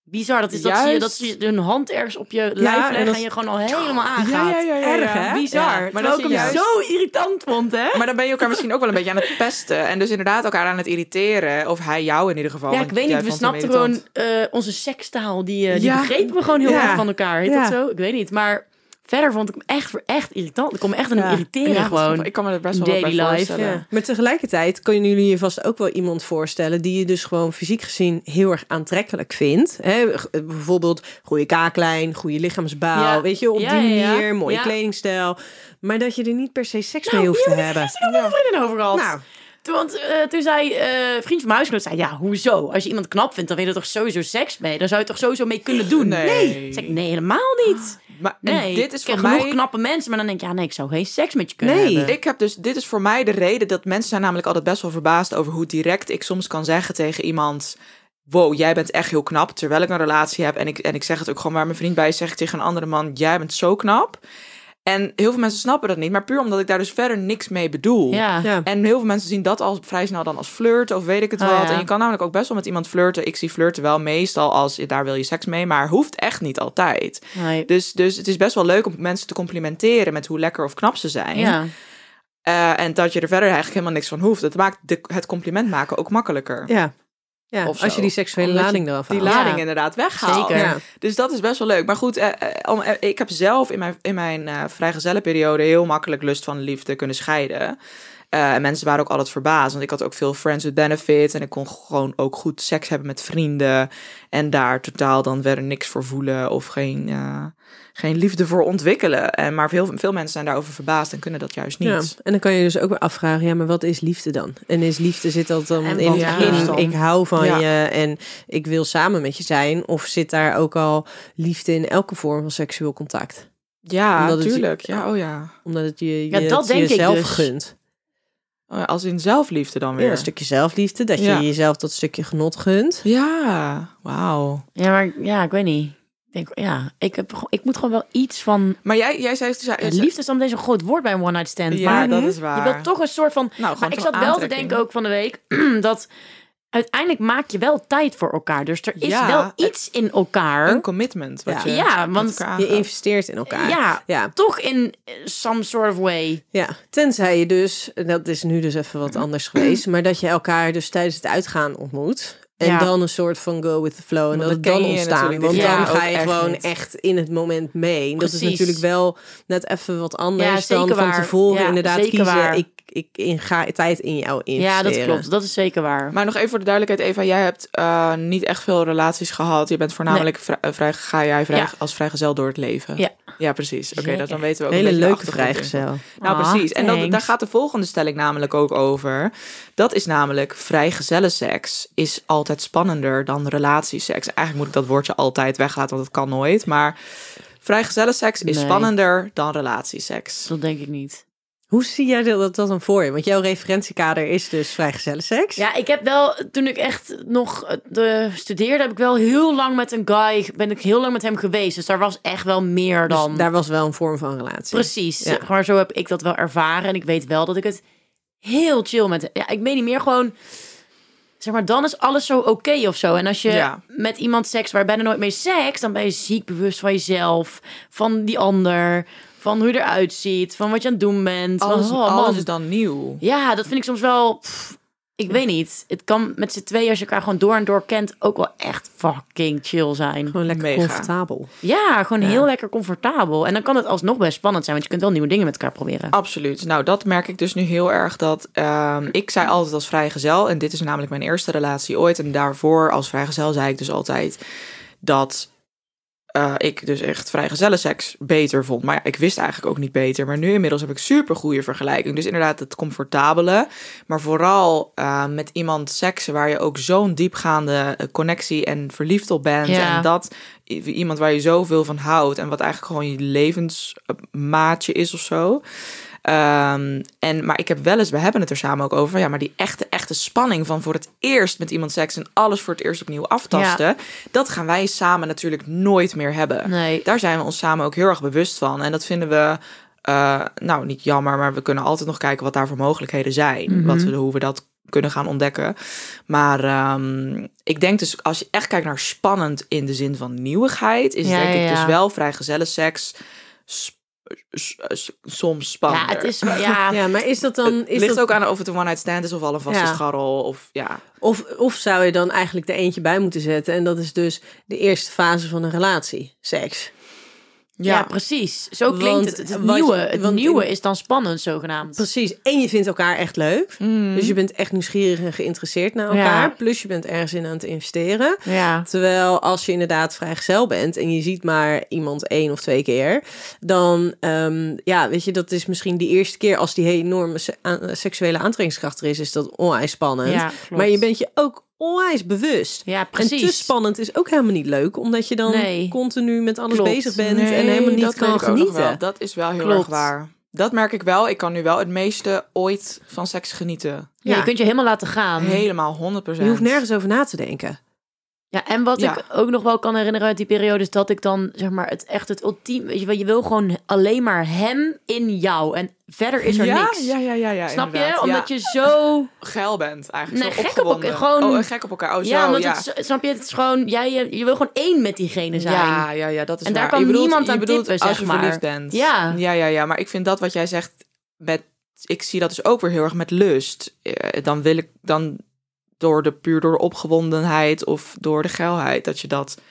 Bizar. Dat is dat ze, dat ze een hand ergens op je lijf en leggen en, dat- je gewoon al helemaal aangaat. ja, ja, ja, ja, Erg, hè? Bizar. Ja, maar dat ik je hem juist- zo irritant vond, hè? Maar dan ben je elkaar misschien ook wel een beetje aan het pesten. En dus inderdaad elkaar aan het irriteren. Of hij jou in ieder geval. Ja, ik weet niet. We snapten gewoon eh, onze sekstaal. Die, eh, die Ja. begrepen we gewoon heel Ja. erg van elkaar. Heet Ja. dat zo? Ik weet niet. Maar verder vond ik hem echt, echt irritant. Ik kon me echt aan hem Ja. irriteren Ja, gewoon. Ik kan me er best wel wat bij Daily life, voorstellen. ja. Maar tegelijkertijd kunnen jullie je vast ook wel iemand voorstellen die je dus gewoon fysiek gezien heel erg aantrekkelijk vindt. Hè? G- Bijvoorbeeld goede kaaklijn, goede lichaamsbouw, Ja. weet je, op Ja, die ja, ja. manier, mooie Ja. kledingstijl. Maar dat je er niet per se seks Nou, mee hoeft te heb ik hebben. nog met een vriendin over gehad. Nou, Toen, want, eh, toen zei eh vriendje van mijn huisgenoot, zei, ja, hoezo? Als je iemand knap vindt, dan wil je er toch sowieso seks mee? Dan zou je het toch sowieso mee kunnen doen? Nee. Ik Zeg ik, nee, helemaal niet. Maar Nee, dit is ik voor mij... knappe mensen, maar dan denk ik, ja, nee, ik zou geen seks met je kunnen Nee. hebben. Ik heb dus, dit is voor mij de reden dat mensen zijn namelijk altijd best wel verbaasd over hoe direct ik soms kan zeggen tegen iemand. Wow, jij bent echt heel knap. Terwijl ik een relatie heb en ik, en ik zeg het ook gewoon waar mijn vriend bij is, zeg ik tegen een andere man: Jij bent zo knap. En heel veel mensen snappen dat niet, maar puur omdat ik daar dus verder niks mee bedoel. Ja. ja. En heel veel mensen zien dat als vrij snel dan als flirten of weet ik het Oh, wat. ja. En je kan namelijk ook best wel met iemand flirten. Ik zie flirten wel meestal als daar wil je seks mee, maar hoeft echt niet altijd. Nee. Dus, dus het is best wel leuk om mensen te complimenteren met hoe lekker of knap ze zijn. Ja. Eh, en dat je er verder eigenlijk helemaal niks van hoeft. Het maakt de, het compliment maken ook makkelijker. ja. Ja. Of als zo. je die seksuele Omdat lading eraf Die haalt. lading Ja. inderdaad weghaalt. Zeker. Ja. Dus dat is best wel leuk. Maar goed, eh, eh, eh, ik heb zelf in mijn, in mijn eh vrijgezellenperiode heel makkelijk lust van liefde kunnen scheiden. Eh, en mensen waren ook altijd verbaasd, want ik had ook veel friends with benefits en ik kon gewoon ook goed seks hebben met vrienden en daar totaal dan verder niks voor voelen of geen, eh, geen liefde voor ontwikkelen. En, maar veel, veel mensen zijn daarover verbaasd en kunnen dat juist niet. Ja, en dan kan je dus ook weer afvragen, ja, maar wat is liefde dan? En is liefde zit dat dan En in, Ja. in ik hou van Ja. je en ik wil samen met je zijn? Of zit daar ook al liefde in elke vorm van seksueel contact? Ja, natuurlijk. Ja, oh ja. Omdat het je, Ja, dat het denk ik jezelf dus. gunt. Ja, Als in zelfliefde dan weer. Ja, een stukje zelfliefde, dat Ja. je jezelf dat stukje genot gunt. Ja, wauw. ja, maar ja, ik weet niet. Ik denk, ja, ik, heb, ik moet gewoon wel iets van... Maar jij, jij zei... zei- Ja, liefde is dan meteen zo'n groot woord bij een one-night stand. Ja, maar dat is waar. je wilt toch een soort van... Nou, Maar ik zat wel te denken ook van de week dat uiteindelijk maak je wel tijd voor elkaar. Dus er is Ja, wel iets in elkaar. Een commitment. Wat Ja. je Ja, want Je investeert in elkaar. Ja, Ja. toch in eh, some sort of way. Ja, tenzij je dus, dat is nu dus even wat anders geweest, maar dat je elkaar dus tijdens het uitgaan ontmoet. En Ja. dan een soort van go with the flow. En dat dat het dan ontstaan. Want dan ga je gewoon echt in het moment mee. En Dat is natuurlijk wel net even wat anders Ja, dan zeker van waar. tevoren Ja, inderdaad zeker kiezen. waar. Ik, ik in, ga tijd in jou investeren. Ja, dat klopt. Dat is zeker waar. Maar nog even voor de duidelijkheid, Eva. Jij hebt eh, niet echt veel relaties gehad. Je bent voornamelijk vrij, vrij, ga jij vrij, Ja. als vrijgezel door het leven. Ja. Ja, precies. Oké, dat dan weten we ook Een hele een leuke in. vrijgezel. Nou, Ah, precies. En dat, daar gaat de volgende stelling namelijk ook over. Dat is namelijk vrijgezellenseks is altijd spannender dan relatieseks. Eigenlijk moet ik dat woordje altijd weglaten, want dat kan nooit. Maar vrijgezellenseks is Nee. spannender dan relatieseks. Dat denk ik niet. Hoe zie jij dat, dat dan voor je? Want jouw referentiekader is dus vrijgezellen seks. Ja, ik heb wel, toen ik echt nog eh, de, studeerde, heb ik wel heel lang met een guy, ben ik heel lang met hem geweest. Dus daar was echt wel meer Dus dan. daar was wel een vorm van relatie. Precies. Ja. Maar zo heb ik dat wel ervaren. En ik weet wel dat ik het heel chill met... Ja, ik weet niet meer gewoon... Zeg maar, dan is alles zo oké of zo. En als je Ja. met iemand seks waar je bijna nooit meer seks... dan ben je ziek bewust van jezelf, van die ander... van hoe je eruit ziet, van wat je aan het doen bent. Van, Alles, oh, man. is dan nieuw. Ja, dat vind ik soms wel... pff, ik weet niet. Het kan met z'n tweeën, als je elkaar gewoon door en door kent... ook wel echt fucking chill zijn. Gewoon lekker Mega. comfortabel. Ja, gewoon heel lekker comfortabel. En dan kan het alsnog best spannend zijn... want je kunt wel nieuwe dingen met elkaar proberen. Absoluut. Nou, dat merk ik dus nu heel erg. Dat ehm, ik zei altijd als vrijgezel, en dit is namelijk mijn eerste relatie ooit. En daarvoor als vrijgezel zei ik dus altijd dat eh, ik dus echt vrijgezellenseks beter vond. Maar ja, ik wist eigenlijk ook niet beter. Maar nu inmiddels heb ik super goede vergelijking. Dus inderdaad het comfortabele. Maar vooral eh, met iemand seksen waar je ook zo'n diepgaande eh, connectie en verliefd op bent. Ja. En dat iemand waar je zoveel van houdt. En wat eigenlijk gewoon je levensmaatje is of zo. Ehm, en, maar ik heb wel eens, we hebben het er samen ook over, ja, maar die echte, echte spanning van voor het eerst met iemand seks en alles voor het eerst opnieuw aftasten, dat gaan wij samen natuurlijk nooit meer hebben. Nee. Daar zijn we ons samen ook heel erg bewust van. En dat vinden we, eh, nou niet jammer, maar we kunnen altijd nog kijken wat daar voor mogelijkheden zijn. Mhm. wat we, hoe we dat kunnen gaan ontdekken. Maar ehm, ik denk dus, als je echt kijkt naar spannend in de zin van nieuwigheid, is Ja, denk ja, ik dus wel vrijgezellen seks soms spannender. Ja, het is, ja, Ja, maar is dat dan... Het Is ligt dat, ook aan of het een one-night stand is of al een vaste Ja. scharrel. Of ja. of, of zou je dan eigenlijk er eentje bij moeten zetten? En dat is dus de eerste fase van een relatie, seks. Ja. precies. Zo klinkt Want- het. Het, nieuwe, het want nieuwe is dan spannend, zogenaamd. Precies. En je vindt elkaar echt leuk. Mm. Dus je bent echt nieuwsgierig en geïnteresseerd naar elkaar. Ja. Plus je bent ergens in aan het investeren. Ja. Terwijl als je inderdaad vrijgezel bent en je ziet maar iemand één of twee keer, dan ehm, ja, weet je, dat is misschien die eerste keer als die enorme se- seksuele aantrekkingskracht er is, is dat onwijs spannend. Maar je bent je ook onwijs bewust. Ja, En precies. te spannend is ook helemaal niet leuk, omdat je dan Nee. continu met alles Klopt. bezig bent Nee, en helemaal niet kan genieten. Dat is wel heel Klopt. erg waar. Dat merk ik wel. Ik kan nu wel het meeste ooit van seks genieten. Ja, je kunt je helemaal laten gaan. Helemaal 100%. Je hoeft nergens over na te denken. Ja, en wat Ja. ik ook nog wel kan herinneren uit die periode is dat ik dan zeg maar het echt het ultieme, weet je wel, je wil gewoon alleen maar hem in jou en verder is er ja? niks. Ja, ja, ja, ja. Snap inderdaad. je? Omdat Ja. je zo geil bent eigenlijk. Nee, zo gek op elkaar, gewoon- Oh, gek op elkaar. Oh, zo, ja, ja. het snap je, het is gewoon jij je, je wil gewoon één met diegene zijn. Ja, ja, ja, dat is En daar kan je bedoelt, niemand je aan bedoelt tippen, als zeg je maar. verliefd bent. Ja. ja, ja, ja. Maar ik vind dat wat jij zegt met, ik zie dat dus ook weer heel erg met lust. Eh, Dan wil ik dan door de puur door de opgewondenheid of door de geilheid dat je dat.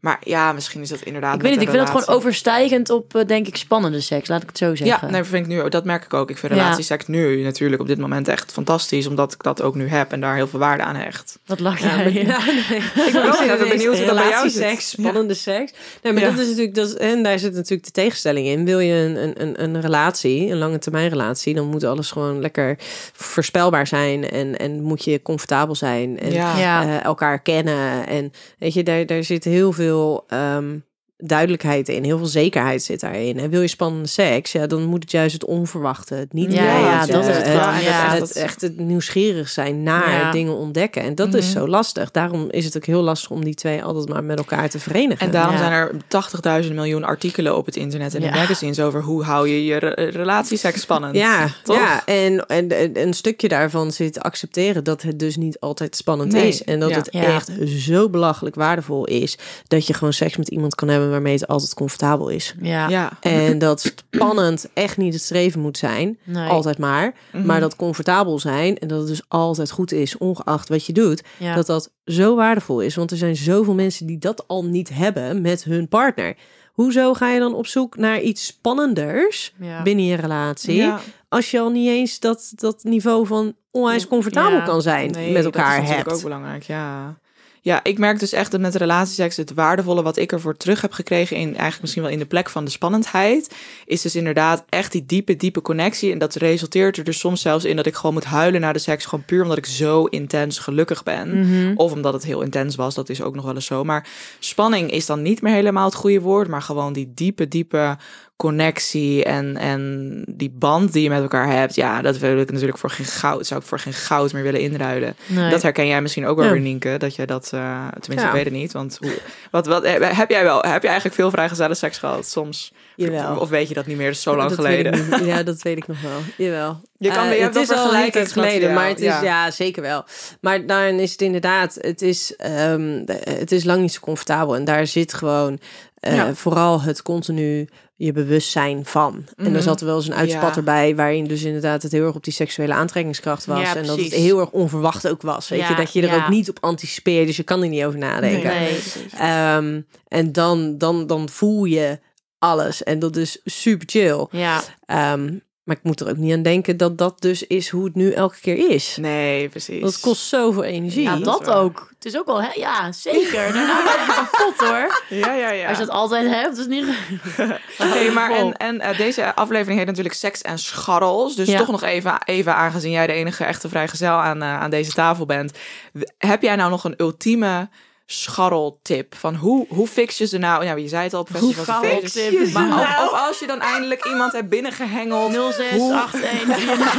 Maar ja, misschien is dat inderdaad. Ik weet niet, ik vind het gewoon overstijgend op, eh, denk ik, spannende seks. Laat ik het zo zeggen. Ja, nee, vind ik nu, dat merk ik ook. Ik vind Ja. relatieseks nu natuurlijk op dit moment echt fantastisch, omdat ik dat ook nu heb en daar heel veel waarde aan hecht. Wat lach Ja, jij? maar- ja, nee. Ik ben ook even benieuwd hoe dat bij jou. Relatieseks, spannende seks. Nee, maar Ja. dat is natuurlijk, dat, en daar zit natuurlijk de tegenstelling in. Wil je een, een, een, een relatie, een lange termijn relatie, dan moet alles gewoon lekker voorspelbaar zijn en, en moet je comfortabel zijn en Ja. Ja. eh, elkaar kennen. En weet je, daar, daar zit heel veel ehm, duidelijkheid in, heel veel zekerheid zit daarin. En wil je spannende seks, ja, dan moet het juist het onverwachte, het niet Ja, weten, ja, dat is het het, wel. het, Ja. het echt het nieuwsgierig zijn naar Ja. dingen ontdekken. En dat is Mhm. zo lastig. Daarom is het ook heel lastig om die twee altijd maar met elkaar te verenigen. En daarom Ja. zijn er 80.000 miljoen artikelen op het internet en in magazines over hoe hou je je re- relatieseks spannend. ja, toch? ja. En, en, en een stukje daarvan zit accepteren dat het dus niet altijd spannend Nee, is. En dat ja. het Ja. echt zo belachelijk waardevol is dat je gewoon seks met iemand kan hebben waarmee het altijd comfortabel is. Ja. Ja. En dat spannend echt niet het streven moet zijn. Nee. Altijd maar. Mhm. Maar dat comfortabel zijn en dat het dus altijd goed is, ongeacht wat je doet. Ja. Dat dat zo waardevol is. Want er zijn zoveel mensen die dat al niet hebben met hun partner. Hoezo ga je dan op zoek naar iets spannenders Ja. binnen je relatie? Ja. Als je al niet eens dat, dat niveau van onwijs comfortabel Ja. kan zijn Nee, met dat elkaar is natuurlijk hebt. ook belangrijk, ja. Ja, ik merk dus echt dat met relatieseks het waardevolle wat ik ervoor terug heb gekregen, in eigenlijk misschien wel in de plek van de spannendheid, is dus inderdaad echt die diepe, diepe connectie. En dat resulteert er dus soms zelfs in dat ik gewoon moet huilen naar de seks, gewoon puur omdat ik zo intens gelukkig ben. Mhm. Of omdat het heel intens was, dat is ook nog wel eens zo. Maar spanning is dan niet meer helemaal het goede woord, maar gewoon die diepe, diepe connectie en, en die band die je met elkaar hebt. Ja, dat wil ik natuurlijk voor geen goud, zou ik voor geen goud meer willen inruilen. Nee. Dat herken jij misschien ook wel Ja. weer, Nienke, dat je dat, eh, tenminste, Ja. ik weet het niet. Want hoe, wat, wat, eh, heb jij wel, heb je eigenlijk veel vrijgezelle seks gehad soms? Jawel. Of, weet je dat niet meer, dat is zo lang Dat geleden. Ja, dat weet ik nog wel. Jawel. Je kan- Eh, je het wel is al een tijd geleden, maar het is ja. ja. zeker wel. Maar daarin is het inderdaad, het is, ehm, het is lang niet zo comfortabel en daar zit gewoon vooral het continu je bewustzijn van. En er Mhm. zat er wel eens een uitspatter Ja. bij, waarin dus inderdaad het heel erg op die seksuele aantrekkingskracht was. Ja, en dat het heel erg onverwacht ook was. Weet Ja, je, dat je er ja. ook niet op anticipeert, dus je kan er niet over nadenken. Nee. Ehm, en dan, dan, dan voel je alles en dat is super chill. Ja. Ehm, Maar ik moet er ook niet aan denken dat dat dus is hoe het nu elke keer is. Nee, precies. Dat kost zoveel energie. Ja, dat ook. Het is ook wel, hè? ja, zeker. Daarna ben je kapot hoor. Ja, ja, ja. Als je dat altijd hebt, is niet... Hey, maar en, en eh, deze aflevering heet natuurlijk Seks en Scharrels. Dus Ja. toch nog even, even aangezien jij de enige echte vrijgezel aan, eh, aan deze tafel bent. Heb jij nou nog een ultieme scharreltip? Van hoe, hoe fix je ze nou? Ja, je zei het al op festivals. Hoe fix je ze Maar nou? of, of als je dan eindelijk iemand hebt binnengehengeld. 0681.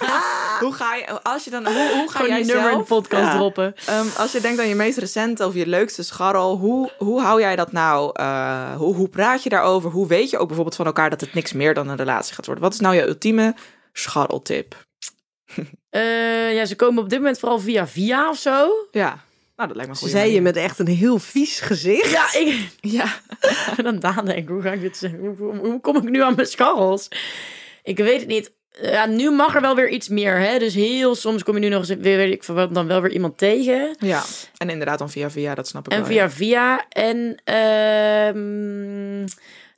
Hoe ga je, als je dan, hoe, hoe ga jij nummer in de podcast Ja. droppen. Ehm, als je denkt aan je meest recente of je leukste scharrel, hoe, hoe hou jij dat nou? eh, hoe, hoe praat je daarover? Hoe weet je ook bijvoorbeeld van elkaar dat het niks meer dan een relatie gaat worden? Wat is nou je ultieme scharreltip? Eh, ja, ze komen op dit moment vooral via via of zo. Ja, nou dat lijkt me goede zei je met echt een heel vies gezicht. Ja, ik... Ja, En dan Daan denk ik, hoe ga ik dit zeggen? Hoe, hoe- hoe kom ik nu aan mijn scharrels? Ik weet het niet. Ja, nu mag er wel weer iets meer, hè? Dus heel soms kom je nu nog eens weer, weet ik wat, dan wel weer iemand tegen. ja. En inderdaad dan via via, dat snap ik En wel. via via. En ehm,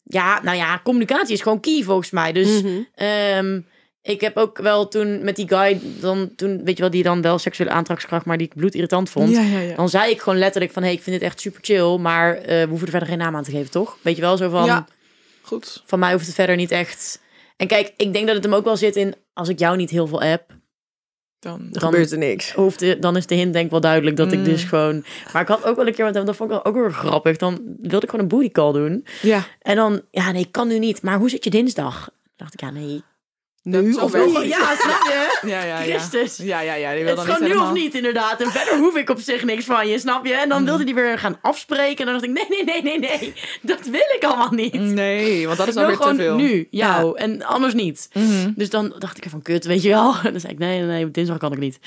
ja, nou ja, communicatie is gewoon key volgens mij. Dus ehm, ik heb ook wel toen met die guy, dan, toen, weet je wel, die dan wel seksuele aantrekkingskracht, maar die ik bloedirritant vond. Ja, ja, ja. Dan zei ik gewoon letterlijk van, hey, ik vind dit echt super chill, maar eh, we hoeven er verder geen naam aan te geven, toch? Weet je wel, zo van, Ja. Goed. van mij hoeft het verder niet echt. En kijk, ik denk dat het hem ook wel zit in, als ik jou niet heel veel app, Dan, gebeurt er niks. hoeft de, dan is de hint denk ik wel duidelijk dat ik Mm. dus gewoon... Maar ik had ook wel een keer, want dat vond ik wel ook weer grappig, dan wilde ik gewoon een booty call doen. ja. En dan, ja, nee, ik kan nu niet, maar hoe zit je dinsdag? Dan dacht ik, ja, nee. Nu of niet? Ja, snap je? Ja, ja, ja. Christus. Ja, ja, ja. Die wil Het dan is gewoon nu of niet, inderdaad. En verder hoef ik op zich niks van je, snap je? En dan wilde die weer gaan afspreken. En dan dacht ik, nee, nee, nee, nee, nee. Dat wil ik allemaal niet. Nee, want dat is alweer te veel. nu, jou. En anders niet. Mhm. Dus dan dacht ik van kut, weet je wel. En dan zei ik, nee, nee, nee, dinsdag kan ik niet.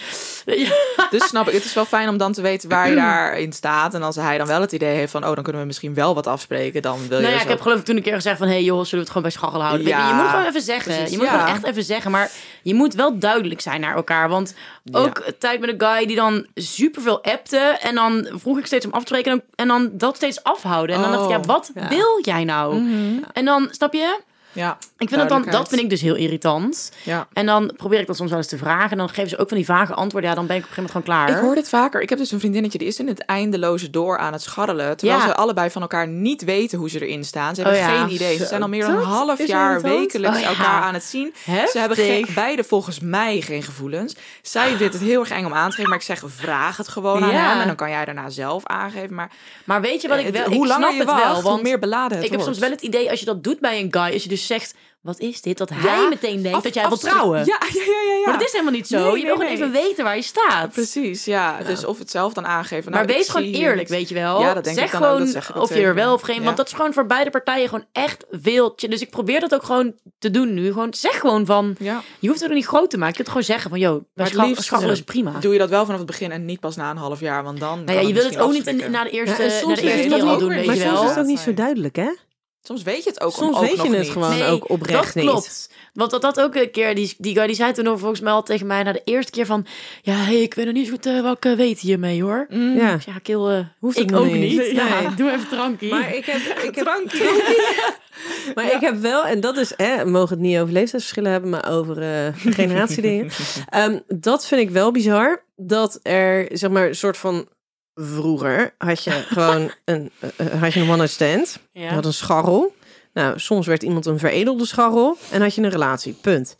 Dus snap ik, het is wel fijn om dan te weten waar je daarin staat. En als hij dan wel het idee heeft van, oh, dan kunnen we misschien wel wat afspreken, dan wil je Nou ja, ik heb geloof ik toen een keer gezegd van... hé hey joh, zullen we het gewoon bij scharrel houden? Je, Ja, je moet gewoon even zeggen. precies, je moet ja. gewoon echt even zeggen. Maar je moet wel duidelijk zijn naar elkaar. Want ook Ja. tijd met een guy die dan superveel appte... en dan vroeg ik steeds om af te spreken... en dan, en dan dat steeds afhouden. En dan dacht ik, ja, Oh, wat ja. wil jij nou? Mhm. En dan, snap je? Ja, Ik vind dat dan, dat vind ik dus heel irritant. ja. En dan probeer ik dat soms wel eens te vragen. En dan geven ze ook van die vage antwoorden. Ja, dan ben ik op een gegeven moment gewoon Ik klaar. hoor dit vaker. Ik heb dus een vriendinnetje, die is in het eindeloze door aan het scharrelen. Terwijl Ja. ze allebei van elkaar niet weten hoe ze erin staan. Ze hebben Oh ja. geen idee. Ze zijn al meer dan een half jaar wekelijks Oh ja. elkaar aan het zien. Heftig. Ze hebben geen, beide volgens mij geen gevoelens. Zij vindt het heel erg eng om aan te geven. Maar ik zeg, vraag het gewoon aan hem. En dan kan jij daarna zelf aangeven. Maar Maar weet je wat ik het- wel... hoe ik langer snap je het wacht, wel. hoe meer beladen het ik heb soms wel het idee, als je dat doet bij een guy, als je dus zegt, wat is dit? Dat hij Ja, meteen denkt af- dat jij wil afschrik- trouwen. Ja, ja, ja, ja. Maar dat is helemaal niet zo. Nee, je nee, wil gewoon even weten waar je staat. Precies, ja. Dus of het zelf dan aangeven. maar nou, ik wees gewoon eerlijk, weet je wel. Ja, dat denk zeg ik dan ook, gewoon dat zeg ik ook of je er wel of geen. Ja. Want dat is gewoon voor beide partijen gewoon echt veel. Dus ik probeer dat ook gewoon te doen nu. Gewoon zeg gewoon van, Ja. je hoeft het er niet groot te maken. Je kunt gewoon zeggen van, joh, bij Maar het schar- liefst, is prima. Doe je dat wel vanaf het begin en niet pas na een half jaar, want dan. Nou ja, je wil het ook niet in- na de eerste, na soms de is eerste al doen, maar weet Maar je soms wel. is het ook niet zo duidelijk, hè? Soms weet je het ook, Soms ook weet je nog het niet. gewoon ook oprecht dat niet. klopt. Want dat, dat ook een keer, die, die guy die zei toen volgens mij al tegen mij na de eerste keer van, ja, hey, ik weet nog niet zo goed eh, wat ik eh, weet hiermee hoor. Mm. Ja. Ja, Kil, eh Hoeft ik ook niet. niet. Ja, Nee. doe even trankie. Maar ik heb, ik heb, maar ik heb wel, en dat is, hè, we mogen het niet over leeftijdsverschillen hebben, maar over eh generatiedingen. Ehm, dat vind ik wel bizar, dat er, zeg maar, een soort van, vroeger had je gewoon een, eh, had je een one-night stand, je ja. had een scharrel. Nou, soms werd iemand een veredelde scharrel en had je een relatie, punt.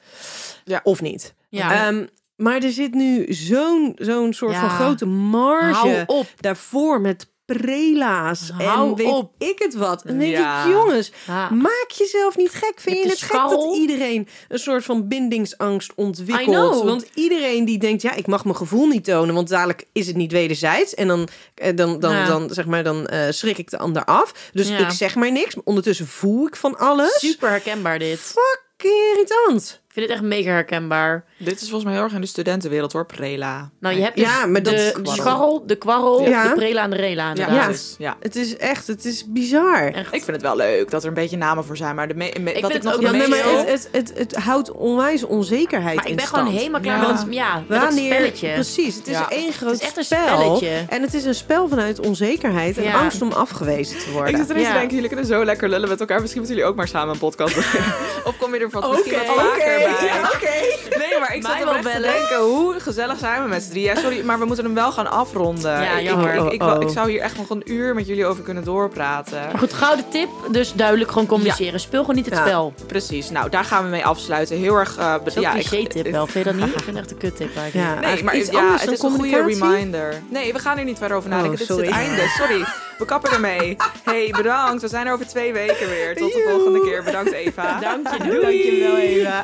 Ja. Of niet. ja. Ehm, maar er zit nu zo'n zo'n soort Ja. van grote marge daarvoor met prela's Hou en weet op. ik het wat. En denk Ja. ik, jongens, Ja. maak jezelf niet gek. Vind Je het de gek dat iedereen een soort van bindingsangst ontwikkelt? Want iedereen die denkt, ja, ik mag mijn gevoel niet tonen, want dadelijk is het niet wederzijds. En dan, eh, dan, dan, Ja. dan, zeg maar, dan eh, schrik ik de ander af. Dus ik zeg maar niks. Maar ondertussen voel ik van alles. Super herkenbaar dit. Fucking irritant. Ik vind het echt mega herkenbaar. Dit is volgens mij heel erg in de studentenwereld hoor, prela. Nou, je hebt dus Ja, maar dat de kwarrel. scharrel, de kwarrel, Ja. de prela en de rela. Ja, inderdaad. Ja. ja. Het is echt, het is bizar. Echt. Ik vind het wel leuk dat er een beetje namen voor zijn, maar de me- me- vind wat ik het nog ook de nee, maar het, het, het, het houdt onwijs onzekerheid Maar ik in ben stand. gewoon helemaal klaar Ja. met, ja, Wanneer, spelletje. precies, het is Ja. één groot Het is echt een spel. spelletje. En het is een spel vanuit onzekerheid en Ja. angst om afgewezen te worden. Ik zit Ja. te denken, jullie kunnen zo lekker lullen met elkaar. Misschien moeten jullie ook maar samen een podcast beginnen. of kom je er van misschien wat vaker bij. Nee, maar ik zat Mij er wel te bellen. denken, hoe gezellig zijn we met z'n drieën? Ja, sorry, maar we moeten hem wel gaan afronden. Ja, Ik- jammer. Ik, ik, ik, Oh, oh. ik zou hier echt nog een uur met jullie over kunnen doorpraten. Maar goed, gouden tip. Dus duidelijk gewoon communiceren. Speel gewoon niet het Ja. spel. Precies, nou daar gaan we mee afsluiten. Heel erg... eh, be- Zo'n ja, cliché ik- tip wel. Vind je dat niet? Ik vind het echt een kut tip eigenlijk. Ja. Nee, Eigenlijk maar iets ja, anders het dan is een goede communicatie? reminder. Nee, we gaan er niet verder over nadenken. Oh, Dit sorry. is het einde. Sorry, we kappen ermee. hey, bedankt. We zijn er over twee weken weer. Tot de volgende keer. Bedankt Eva. Dank je. Doei. Dankjewel, Eva.